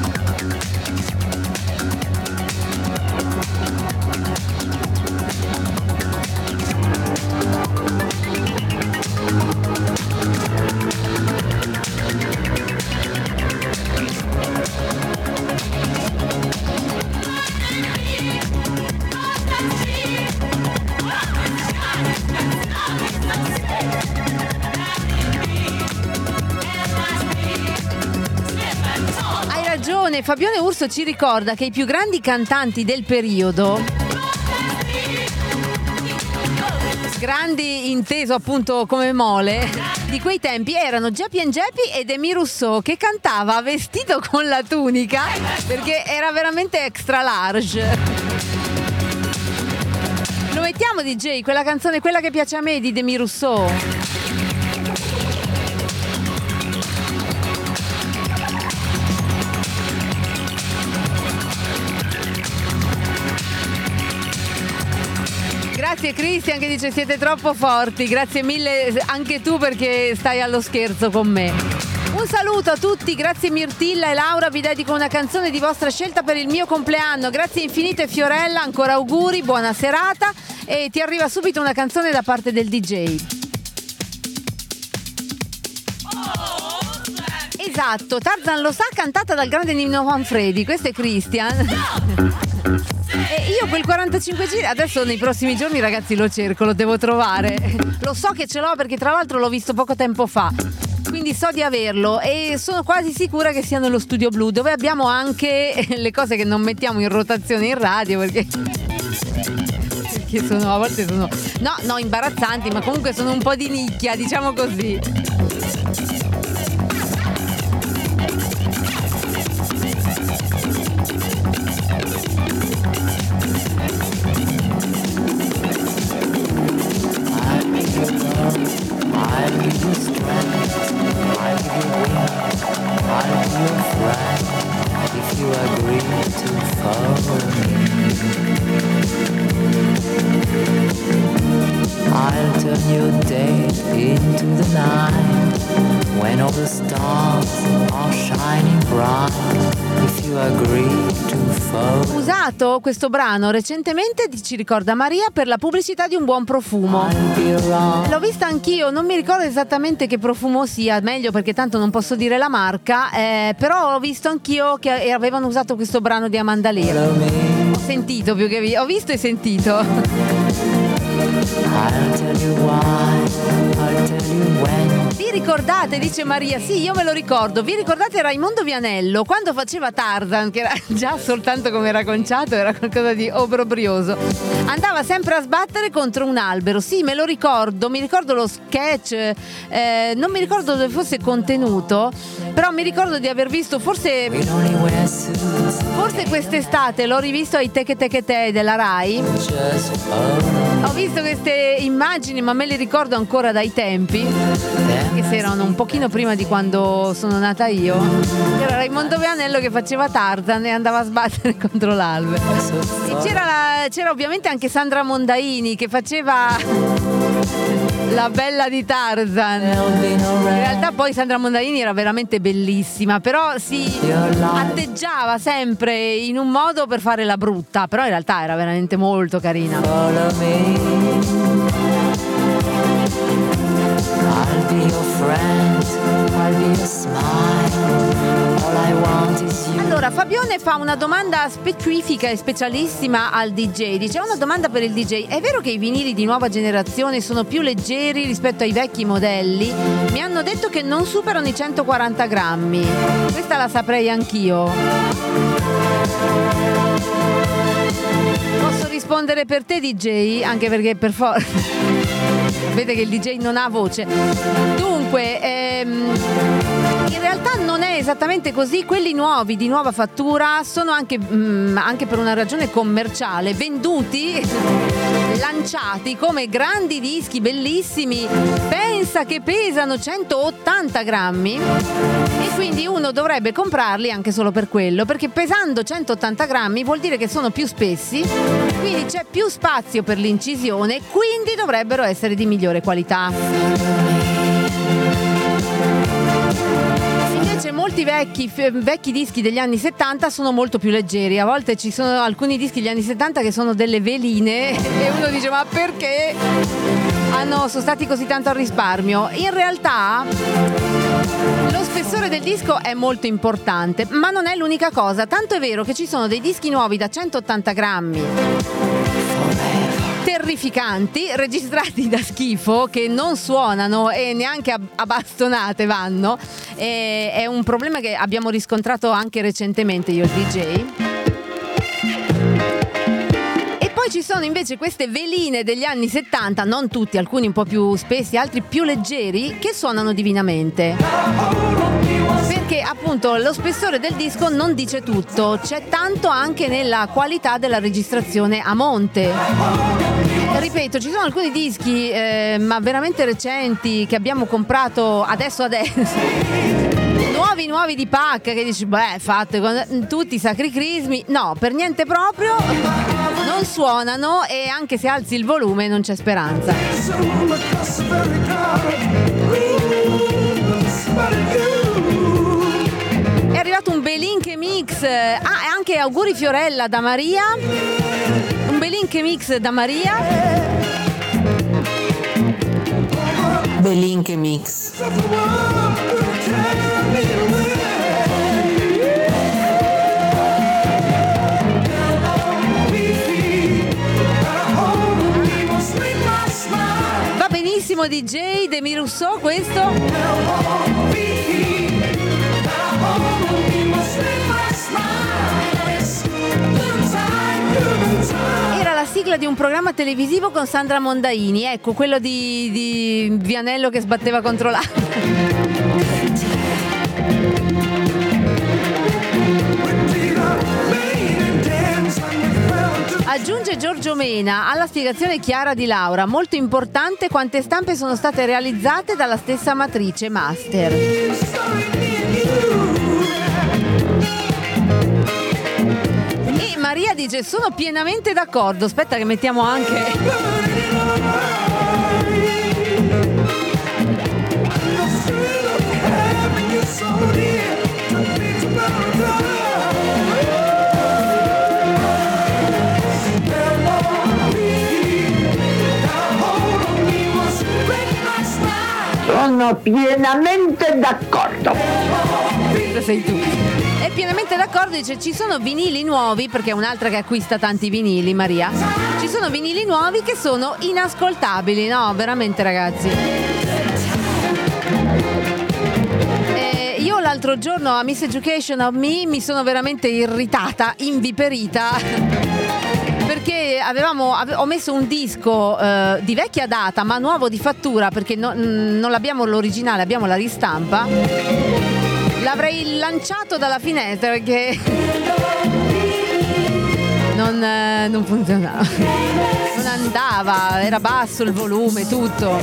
Fabione Urso ci ricorda che i più grandi cantanti del periodo grandi inteso appunto come mole di quei tempi erano Geppi Geppi ed Emi Rousseau che cantava vestito con la tunica perché era veramente extra large. Lo mettiamo DJ quella canzone quella che piace a me di Demi Rousseau. Grazie Cristian che dice siete troppo forti, grazie mille anche tu perché stai allo scherzo con me. Un saluto a tutti, grazie Mirtilla e Laura, vi dedico una canzone di vostra scelta per il mio compleanno. Grazie infinite Fiorella, ancora auguri, buona serata e ti arriva subito una canzone da parte del DJ. Esatto, Tarzan lo sa, cantata dal grande Nino Manfredi, questo è Christian. E io quel 45 giri, adesso nei prossimi giorni ragazzi lo cerco, lo devo trovare. Lo so che ce l'ho perché tra l'altro l'ho visto poco tempo fa. Quindi so di averlo e sono quasi sicura che sia nello studio blu dove abbiamo anche le cose che non mettiamo in rotazione in radio perché perché sono a volte sono no, no, imbarazzanti, ma comunque sono un po' di nicchia, diciamo così. Questo brano recentemente ci ricorda Maria per la pubblicità di un buon profumo. L'ho vista anch'io, non mi ricordo esattamente che profumo sia, meglio perché tanto non posso dire la marca, eh, però ho visto anch'io che avevano usato questo brano di Amanda Lear. Ho sentito più che vi- ho visto e sentito. I'll tell you why, I'll tell you when. Ricordate, dice Maria, sì, io me lo ricordo, vi ricordate Raimondo Vianello? Quando faceva Tarzan, che era già soltanto come era conciato, era qualcosa di obbrobrioso. Andava sempre a sbattere contro un albero, sì, me lo ricordo, mi ricordo lo sketch, eh, non mi ricordo dove fosse contenuto, però mi ricordo di aver visto forse... Forse quest'estate l'ho rivisto ai Teche Teche Te della Rai. Ho visto queste immagini, ma me le ricordo ancora dai tempi, se erano un pochino prima di quando sono nata io. C'era Raimondo Vianello che faceva Tarzan e andava a sbattere contro l'albero. E c'era, la- c'era ovviamente anche Sandra Mondaini che faceva la bella di Tarzan. In realtà poi Sandra Mondaini era veramente bellissima, però si atteggiava sempre in un modo per fare la brutta, però in realtà era veramente molto carina. Allora, Fabione fa una domanda specifica e specialissima al DJ. Dice: una domanda per il DJ. È vero che i vinili di nuova generazione sono più leggeri rispetto ai vecchi modelli? Mi hanno detto che non superano i 140 grammi. Questa la saprei anch'io. Posso rispondere per te, DJ? Anche perché per forza. Sapete che il DJ non ha voce. Dunque, ehm, in realtà non è esattamente così. Quelli nuovi di nuova fattura sono anche, mm, anche per una ragione commerciale venduti, lanciati come grandi dischi bellissimi. Pensa che pesano 180 grammi e quindi uno dovrebbe comprarli anche solo per quello, perché pesando 180 grammi vuol dire che sono più spessi, quindi c'è più spazio per l'incisione, quindi dovrebbero essere di migliore qualità. Invece molti vecchi, f- vecchi dischi degli anni 70 sono molto più leggeri. A volte ci sono alcuni dischi degli anni 70 che sono delle veline e uno dice ma perché hanno, sono stati così tanto al risparmio? In realtà lo spessore del disco è molto importante, ma non è l'unica cosa. Tanto è vero che ci sono dei dischi nuovi da 180 grammi terrificanti, registrati da schifo, che non suonano e neanche a, bastonate vanno. E- è un problema che abbiamo riscontrato anche recentemente io e il DJ. Ci sono invece queste veline degli anni 70, non tutti, alcuni un po' più spessi, altri più leggeri, che suonano divinamente. Perché appunto lo spessore del disco non dice tutto, c'è tanto anche nella qualità della registrazione a monte. Ripeto, ci sono alcuni dischi, eh, ma veramente recenti, che abbiamo comprato adesso adesso. Nuovi, nuovi di pacca che dici, beh, fate tutti i sacri crismi. No, per niente proprio. Non suonano e anche se alzi il volume non c'è speranza. È arrivato un Belinche mix. Ah, e anche auguri Fiorella da Maria. Un Belinche mix da Maria. Belinche mix. Va benissimo DJ Demi Rousseau questo. Era la sigla di un programma televisivo con Sandra Mondaini, ecco quello di, di Vianello che sbatteva contro l'acqua. Aggiunge Giorgio Mena alla spiegazione chiara di Laura, molto importante quante stampe sono state realizzate dalla stessa matrice master. Maria dice sono pienamente d'accordo, aspetta che mettiamo anche... Sono pienamente d'accordo. Sei tu. È pienamente d'accordo, dice ci sono vinili nuovi, perché è un'altra che acquista tanti vinili, Maria. Ci sono vinili nuovi che sono inascoltabili, no? Veramente ragazzi. Eh, Io l'altro giorno a Miss Education of Me mi sono veramente irritata, inviperita. Perché avevamo, ave- ho messo un disco eh, di vecchia data ma nuovo di fattura perché no- mm, non abbiamo l'originale, abbiamo la ristampa. L'avrei lanciato dalla finestra perché non, eh, non funzionava. Non andava, era basso il volume, tutto.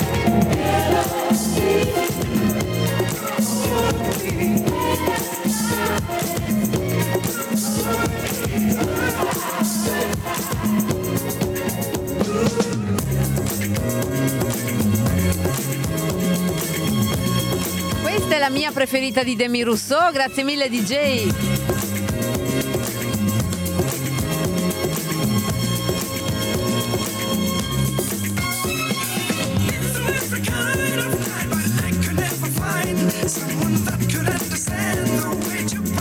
È la mia preferita di Demi Rousseau, grazie mille DJ.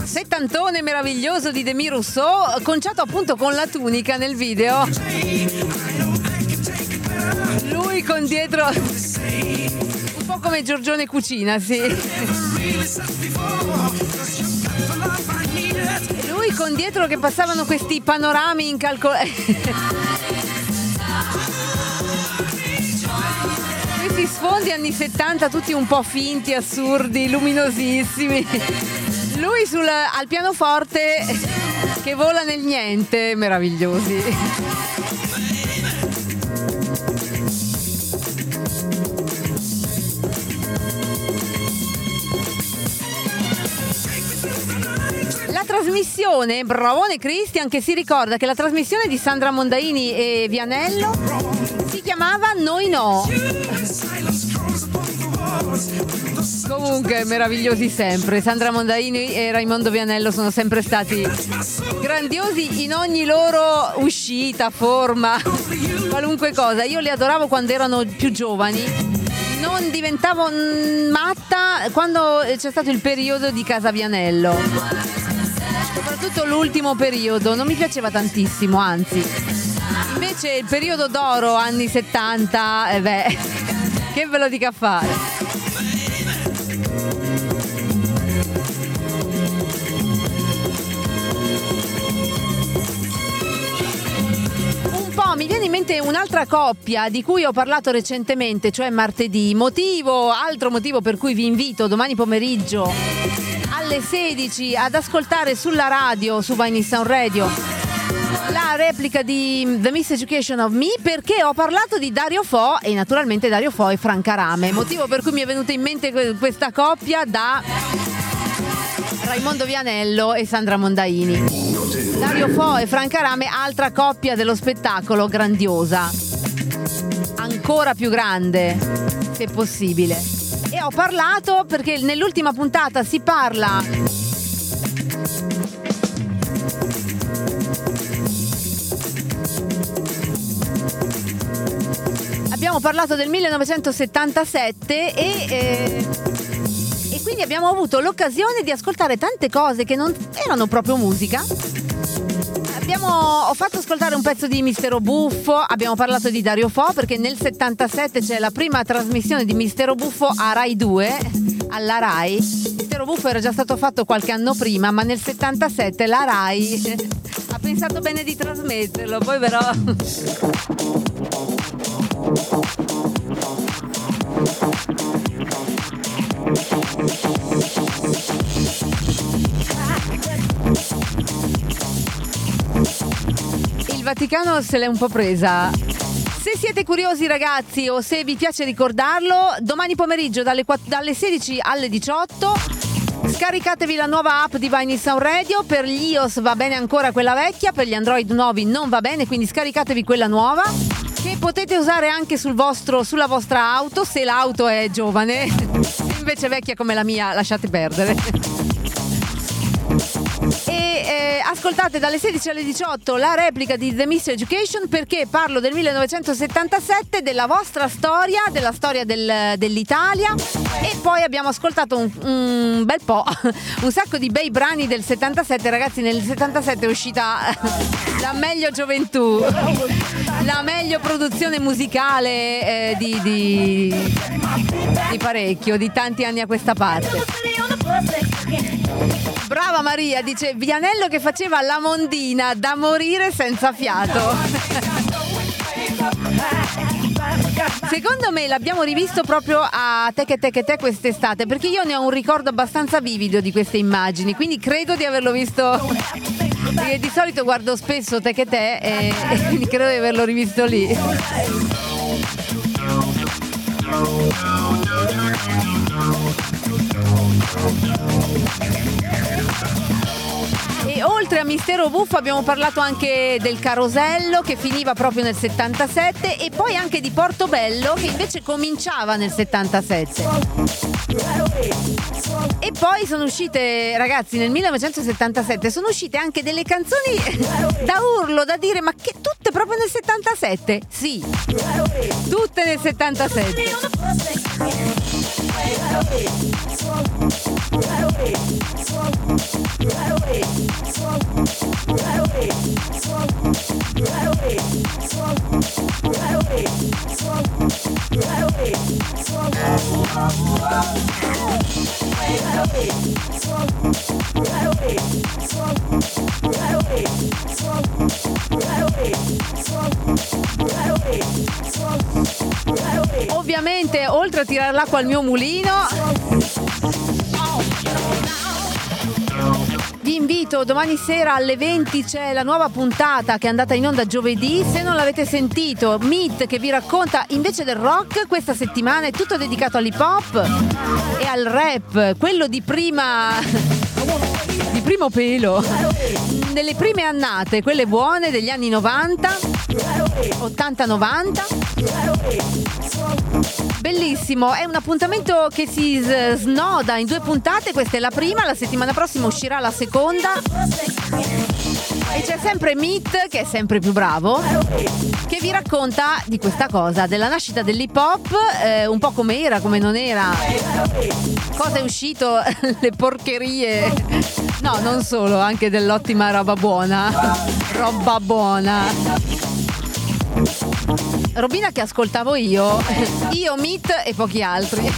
Settantone meraviglioso di Demi Rousseau, conciato appunto con la tunica nel video. Lui con dietro po' come Giorgione Cucina, sì. Lui con dietro che passavano questi panorami incalcolabili. questi sfondi anni 70 tutti un po' finti, assurdi, luminosissimi. Lui sul- al pianoforte che vola nel niente, meravigliosi. Trasmissione, bravone Cristian che si ricorda che la trasmissione di Sandra Mondaini e Vianello si chiamava Noi No. Comunque meravigliosi sempre. Sandra Mondaini e Raimondo Vianello sono sempre stati grandiosi in ogni loro uscita, forma, qualunque cosa. Io li adoravo quando erano più giovani. Non diventavo matta quando c'è stato il periodo di Casa Vianello. Soprattutto l'ultimo periodo, non mi piaceva tantissimo, anzi. Invece il periodo d'oro, anni 70, eh beh, che ve lo dica a fare. Mi in mente un'altra coppia di cui ho parlato recentemente, cioè martedì. Motivo, altro motivo per cui vi invito domani pomeriggio alle 16 ad ascoltare sulla radio, su Vine Sound Radio, la replica di The Miseducation of Me perché ho parlato di Dario Fo e naturalmente Dario Fo e Franca Rame. Motivo per cui mi è venuta in mente que- questa coppia da Raimondo Vianello e Sandra Mondaini. Dario Fo e Franca Rame, altra coppia dello spettacolo grandiosa, ancora più grande, se possibile. Ho parlato perché nell'ultima puntata si parla Abbiamo parlato del 1977 e, eh, e quindi abbiamo avuto l'occasione di ascoltare tante cose che non erano proprio musica. Abbiamo, ho fatto ascoltare un pezzo di Mistero Buffo, abbiamo parlato di Dario Fo perché nel 77 c'è la prima trasmissione di Mistero Buffo a Rai 2, alla Rai. Mistero Buffo era già stato fatto qualche anno prima, ma nel 77 la Rai ha pensato bene di trasmetterlo, poi però... Vaticano se l'è un po' presa. Se siete curiosi ragazzi o se vi piace ricordarlo, domani pomeriggio dalle, quatt- dalle 16 alle 18 scaricatevi la nuova app di Vine Sound Radio, per gli iOS va bene ancora quella vecchia, per gli Android nuovi non va bene, quindi scaricatevi quella nuova che potete usare anche sul vostro, sulla vostra auto se l'auto è giovane, invece vecchia come la mia lasciate perdere. E eh, ascoltate dalle 16 alle 18 la replica di The Mystery Education perché parlo del 1977, della vostra storia, della storia del- dell'Italia e poi abbiamo ascoltato un, un bel po', un sacco di bei brani del 77, ragazzi nel 77 è uscita la meglio gioventù, la meglio produzione musicale eh, di, di, di parecchio, di tanti anni a questa parte. Brava Maria, dice Vianello che faceva la mondina da morire senza fiato. Secondo me l'abbiamo rivisto proprio a Te che te che te quest'estate, perché io ne ho un ricordo abbastanza vivido di queste immagini, quindi credo di averlo visto. Di solito guardo spesso te che te e, e quindi credo di averlo rivisto lì. E oltre a Mistero Buffo abbiamo parlato anche del Carosello che finiva proprio nel 77 e poi anche di Portobello che invece cominciava nel 77. E poi sono uscite, ragazzi, nel 1977 sono uscite anche delle canzoni da urlo, da dire ma che tutte proprio nel 77? Sì, tutte nel 77. Swung, right away, swung. Ovviamente, oltre a tirare l'acqua al mio mulino, vi invito domani sera alle 20 c'è la nuova puntata che è andata in onda giovedì. Se non l'avete sentito, Meet che vi racconta invece del rock questa settimana è tutto dedicato all'hip hop e al rap, quello di prima di primo pelo. Nelle prime annate, quelle buone degli anni 90, 80-90. Bellissimo, è un appuntamento che si snoda in due puntate, questa è la prima, la settimana prossima uscirà la seconda. E c'è sempre Meet, che è sempre più bravo, che vi racconta di questa cosa, della nascita dell'hip hop, eh, un po' come era, come non era, cosa è uscito, le porcherie. No, non solo, anche dell'ottima roba buona. Roba buona. Robina che ascoltavo io, io, Meet e pochi altri.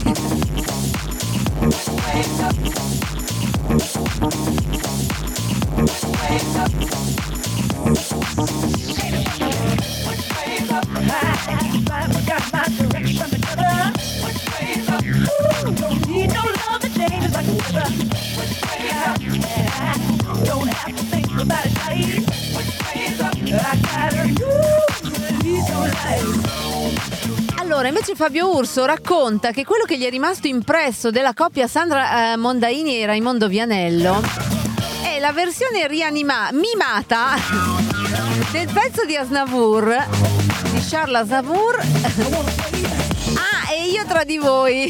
Allora, invece Fabio Urso racconta che quello che gli è rimasto impresso della coppia Sandra eh, Mondaini e Raimondo Vianello la versione rianima mimata del pezzo di Asnavour, di Charles Aznavour. Ah, e io tra di voi.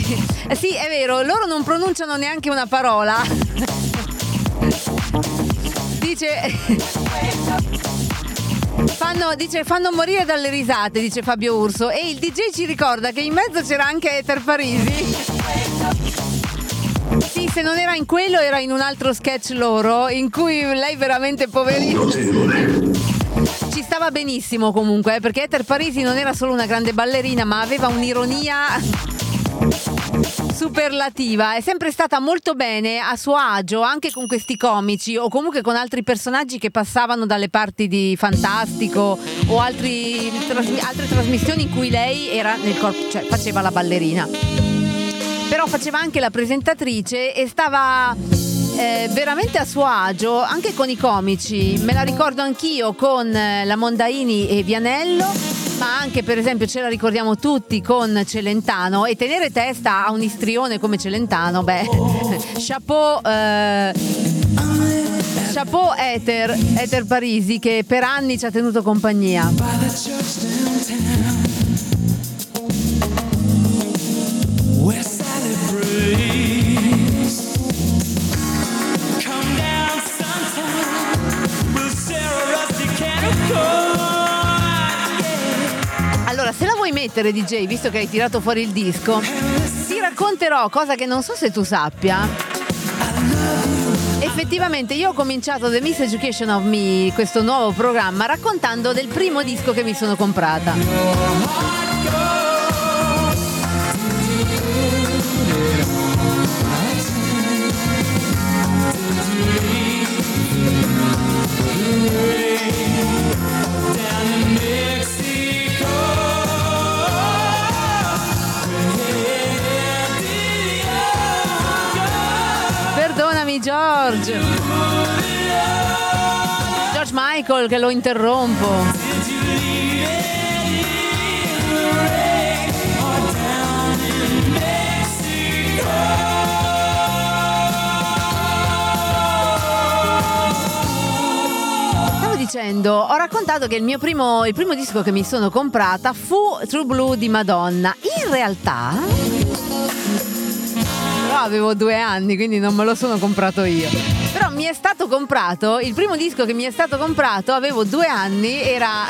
Eh Sì, è vero, loro non pronunciano neanche una parola. Dice Fanno, dice, fanno morire dalle risate, dice Fabio Urso. E il DJ ci ricorda che in mezzo c'era anche Ether Parisi. Se non era in quello, era in un altro sketch loro, in cui lei veramente poverina. Ci stava benissimo comunque, eh, perché Ether Parisi non era solo una grande ballerina, ma aveva un'ironia superlativa. È sempre stata molto bene a suo agio anche con questi comici o comunque con altri personaggi che passavano dalle parti di Fantastico o altri- altre trasmissioni in cui lei era nel corpo, cioè faceva la ballerina. Però faceva anche la presentatrice e stava eh, veramente a suo agio anche con i comici. Me la ricordo anch'io con eh, la Mondaini e Vianello, ma anche per esempio ce la ricordiamo tutti con Celentano e tenere testa a un istrione come Celentano, beh, chapeau. eh, Chapeau Ether, Ether Parisi che per anni ci ha tenuto compagnia. Allora, se la vuoi mettere, DJ, visto che hai tirato fuori il disco, ti racconterò cosa che non so se tu sappia. Effettivamente io ho cominciato The Miss Education of Me, questo nuovo programma, raccontando del primo disco che mi sono comprata. George. George Michael che lo interrompo. Dicendo, ho raccontato che il mio primo, il primo disco che mi sono comprata fu True Blue di Madonna. In realtà però avevo due anni, quindi non me lo sono comprato io. Però mi è stato comprato, il primo disco che mi è stato comprato, avevo due anni, era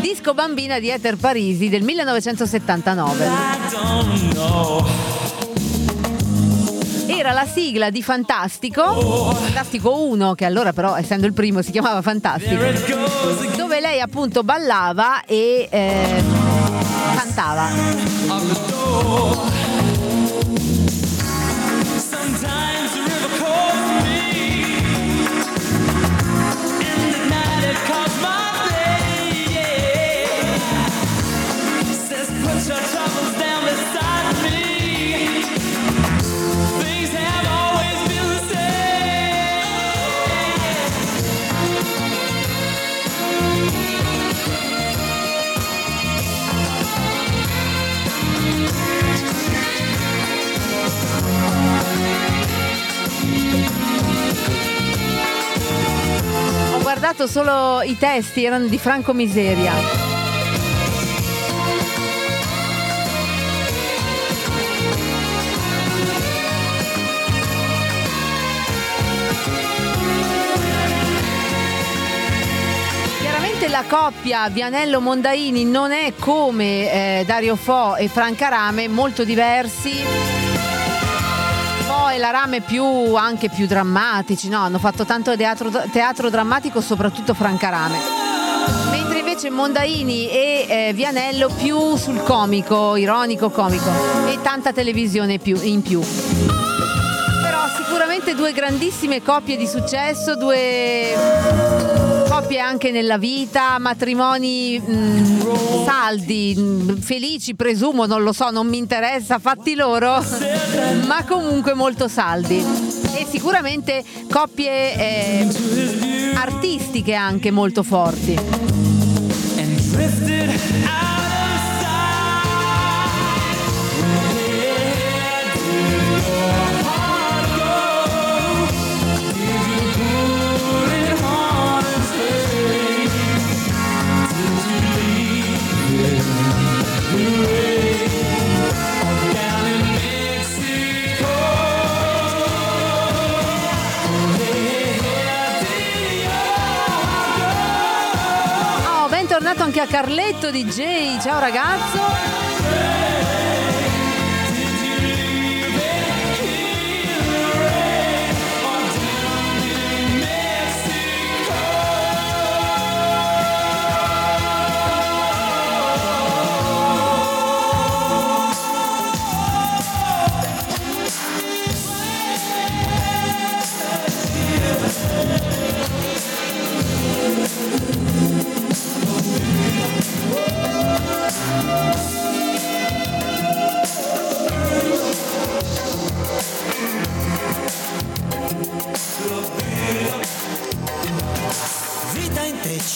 Disco Bambina di Ether Parisi del 1979. Era la sigla di Fantastico, Fantastico 1, che allora però essendo il primo si chiamava Fantastico, dove lei appunto ballava e eh, cantava. Guardato solo i testi, erano di Franco Miseria. La coppia Vianello Mondaini non è come eh, Dario Fo e Franca Rame, molto diversi. E la Rame più, anche più drammatici, no? Hanno fatto tanto teatro, teatro drammatico, soprattutto Franca Rame. Mentre invece Mondaini e eh, Vianello più sul comico, ironico comico e tanta televisione più- in più. Però sicuramente due grandissime coppie di successo, due coppie anche nella vita, matrimoni mh, saldi, mh, felici, presumo, non lo so, non mi interessa, fatti loro, ma comunque molto saldi. E sicuramente coppie eh, artistiche anche molto forti. Anche a Carletto DJ, ciao ragazzo.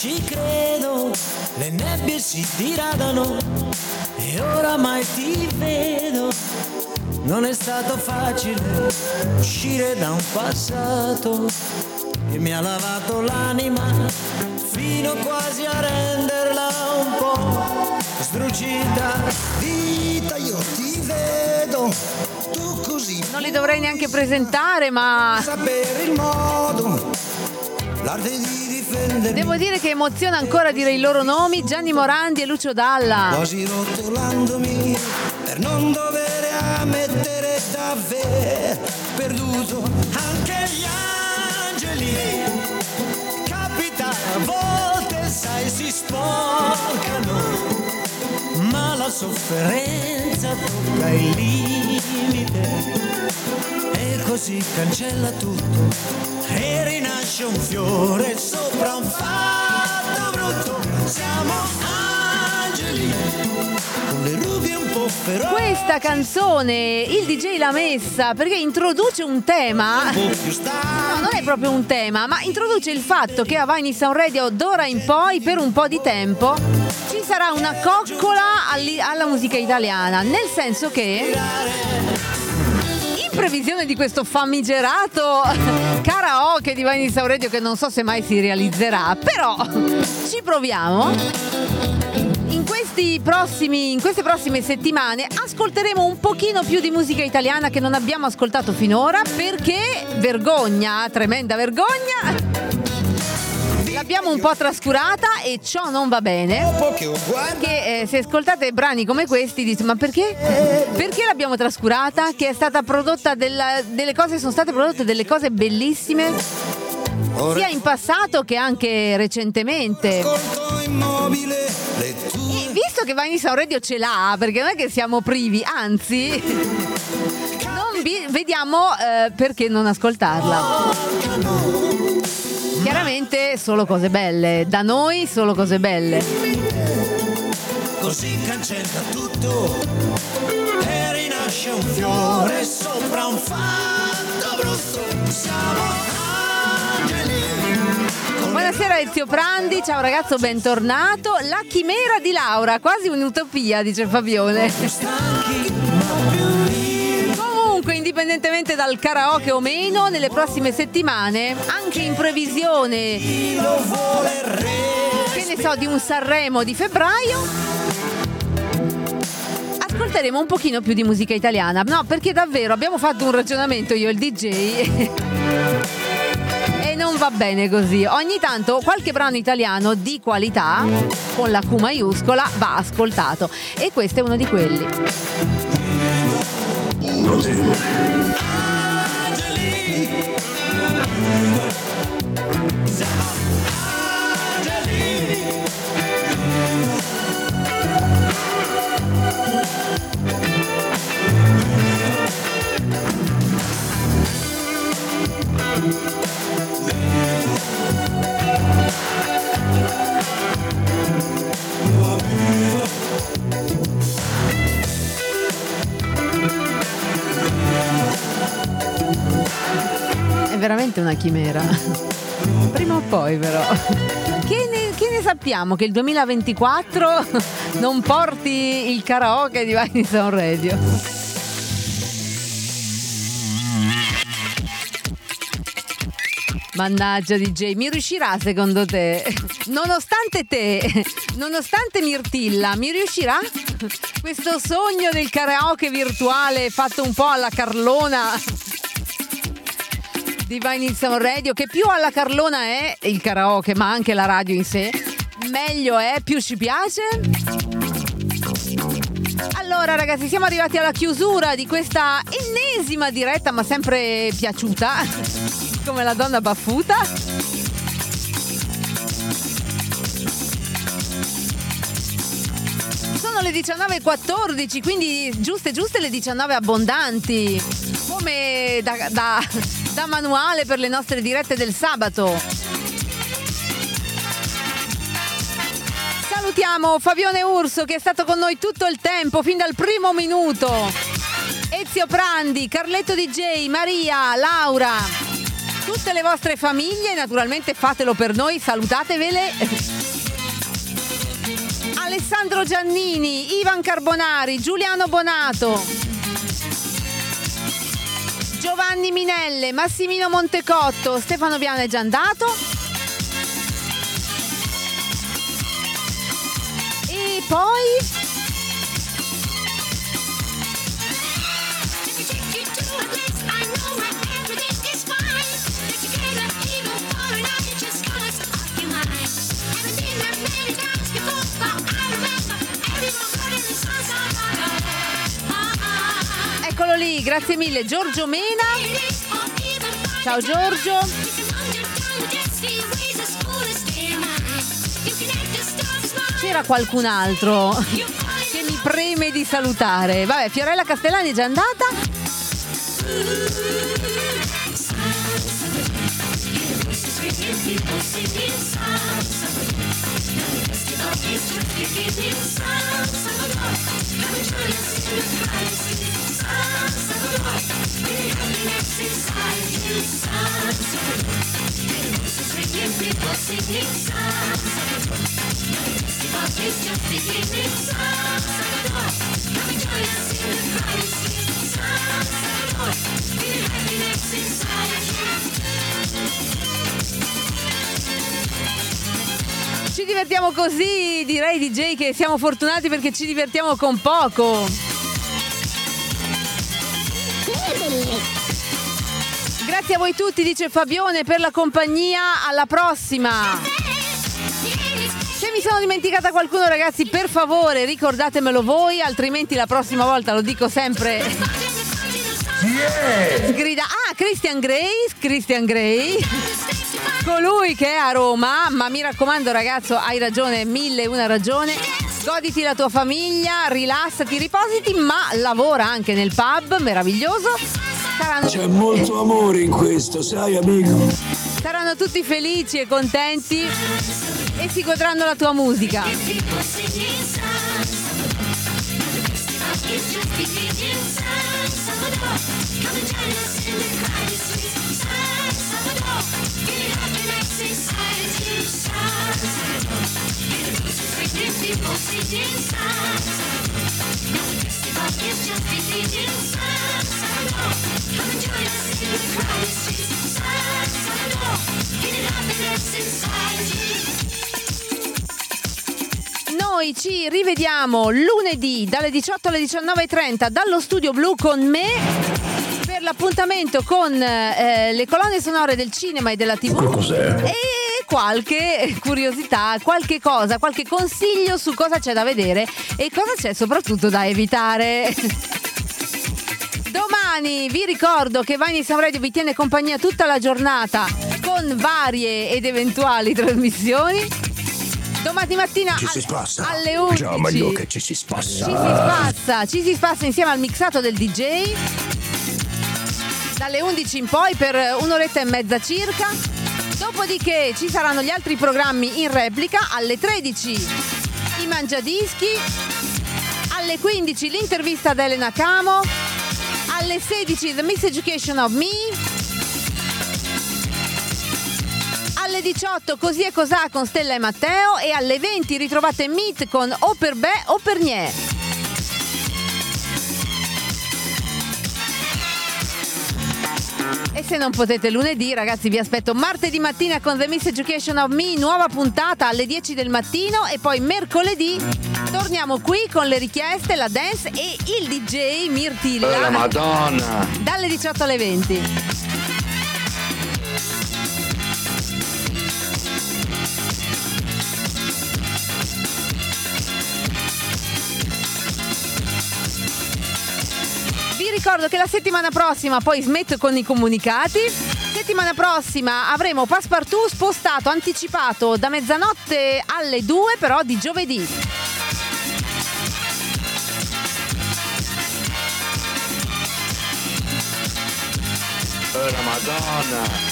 Ci credo, le nebbie si diradano e oramai ti vedo. Non è stato facile uscire da un passato che mi ha lavato l'anima fino quasi a renderla un po' sdrucita. Vita io ti vedo, tu così Non li dovrei neanche presentare, ma sapere il modo, l'arte di. Devo dire che emoziona ancora dire i loro nomi, Gianni Morandi e Lucio Dalla. quasi rotolandomi per non dover ammettere davvero perduto anche gli angeli capita a volte sai si sporcano ma la sofferenza tocca il limite e così cancella tutto e rinasce un fiore sopra un fatto brutto siamo angeli Questa canzone il DJ l'ha messa perché introduce un tema. No, non è proprio un tema, ma introduce il fatto che a Vine Sound Radio d'ora in poi, per un po' di tempo, ci sarà una coccola alla musica italiana. Nel senso che. Previsione di questo famigerato karaoke di Vine Sound Radio che non so se mai si realizzerà, però ci proviamo. In, prossimi, in queste prossime settimane ascolteremo un pochino più di musica italiana che non abbiamo ascoltato finora perché vergogna, tremenda vergogna. L'abbiamo un po' trascurata e ciò non va bene. Perché eh, se ascoltate brani come questi dite ma perché? Perché l'abbiamo trascurata? Che è stata prodotta della- delle cose, sono state prodotte delle cose bellissime sia in passato che anche recentemente. E visto che Sound Radio ce l'ha, perché non è che siamo privi, anzi, non vi- vediamo eh, perché non ascoltarla. Chiaramente solo cose belle, da noi solo cose belle. così cancella tutto e rinasce un fiore sopra un fatto brutto siamo Buonasera Ezio Prandi, ciao ragazzo, bentornato. La chimera di Laura, quasi un'utopia, dice Fabione. Indipendentemente dal karaoke o meno, nelle prossime settimane, anche in previsione, che ne so, di un Sanremo di febbraio, ascolteremo un pochino più di musica italiana. No, perché davvero abbiamo fatto un ragionamento io e il DJ. E non va bene così. Ogni tanto qualche brano italiano di qualità, con la Q maiuscola, va ascoltato. E questo è uno di quelli. Nothing. Veramente una chimera. Prima o poi però. Che ne, che ne sappiamo che il 2024 non porti il karaoke di Vai Sound Radio? Mannaggia DJ, mi riuscirà secondo te? Nonostante te, nonostante Mirtilla, mi riuscirà? Questo sogno del karaoke virtuale fatto un po' alla Carlona di Vine in Sound Radio, che più alla Carlona è il karaoke, ma anche la radio in sé, meglio è, più ci piace. Allora ragazzi, siamo arrivati alla chiusura di questa ennesima diretta, ma sempre piaciuta, come la donna baffuta. Sono le 19.14, quindi giuste giuste le 19 abbondanti, come da, da- da manuale per le nostre dirette del sabato. Salutiamo Fabione Urso che è stato con noi tutto il tempo, fin dal primo minuto. Ezio Prandi, Carletto DJ, Maria, Laura, tutte le vostre famiglie, naturalmente fatelo per noi, salutatevele. Alessandro Giannini, Ivan Carbonari, Giuliano Bonato, Giovanni Minelle, Massimino Montecotto, Stefano Viana è già andato. E poi Eccolo lì, grazie mille Giorgio Mena. Ciao Giorgio. C'era qualcun altro che mi preme di salutare. Vabbè, Fiorella Castellani è già andata. Ci divertiamo così, direi DJ che siamo fortunati perché ci divertiamo con poco. Grazie a voi tutti, dice Fabione, per la compagnia. Alla prossima. Se mi sono dimenticata qualcuno, ragazzi, per favore ricordatemelo voi, altrimenti la prossima volta lo dico sempre. Sgrida. Ah, Christian Grey, Christian Grey. Colui che è a Roma, ma mi raccomando ragazzo, hai ragione, mille e una ragione. Goditi la tua famiglia, rilassati, ripositi, ma lavora anche nel pub, meraviglioso. Saranno, C'è molto amore in questo, sai amico? saranno tutti felici e contenti e si godranno la tua musica. Noi ci rivediamo lunedì dalle 18 alle 19.30 dallo studio blu con me l'appuntamento con eh, le colonne sonore del cinema e della tv. Cos'è? E qualche curiosità, qualche cosa, qualche consiglio su cosa c'è da vedere e cosa c'è soprattutto da evitare. Domani vi ricordo che Vani Sound Radio vi tiene compagnia tutta la giornata con varie ed eventuali trasmissioni. Domani mattina Ci si spassa. alle 11 Ciao Maglio che ci si spassa. ci si spassa, ci si spassa insieme al mixato del DJ. Dalle 11 in poi per un'oretta e mezza circa. Dopodiché ci saranno gli altri programmi in replica. Alle 13 i mangiadischi, alle 15 l'intervista ad Elena Camo, alle 16 The Miss Education of Me, Alle 18 Così e Cosà con Stella e Matteo. E alle 20 ritrovate Meet con O per Be o per Gne. E se non potete lunedì, ragazzi, vi aspetto martedì mattina con The Miss Education of Me, nuova puntata alle 10 del mattino e poi mercoledì torniamo qui con le richieste, la dance e il DJ Mirtilla. Eh, la Madonna! Dalle 18 alle 20. Ricordo che la settimana prossima poi smetto con i comunicati. Settimana prossima avremo Passepartout spostato, anticipato da mezzanotte alle 2 però di giovedì. Eh, la Madonna!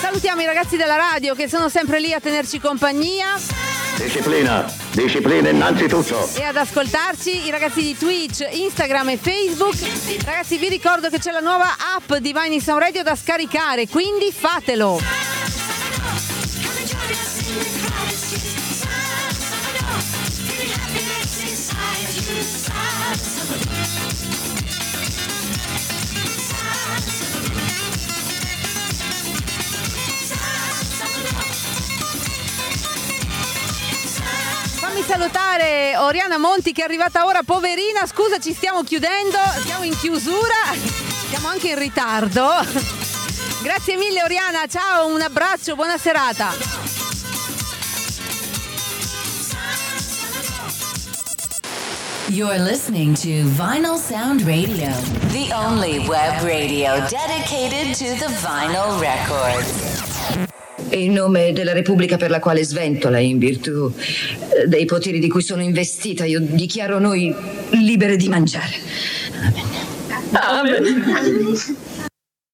Salutiamo i ragazzi della radio che sono sempre lì a tenerci compagnia Disciplina, disciplina innanzitutto. e ad ascoltarci, i ragazzi di Twitch, Instagram e Facebook. Ragazzi vi ricordo che c'è la nuova app di Vine Sound Radio da scaricare, quindi fatelo. Fammi salutare Oriana Monti che è arrivata ora, poverina, scusa ci stiamo chiudendo, siamo in chiusura, siamo anche in ritardo. Grazie mille Oriana, ciao, un abbraccio, buona serata. You're listening to Vinyl Sound Radio, the only web radio dedicated to the vinyl record. In nome della Repubblica per la quale sventola, in virtù eh, dei poteri di cui sono investita, io dichiaro noi libere di mangiare. Amen. Amen.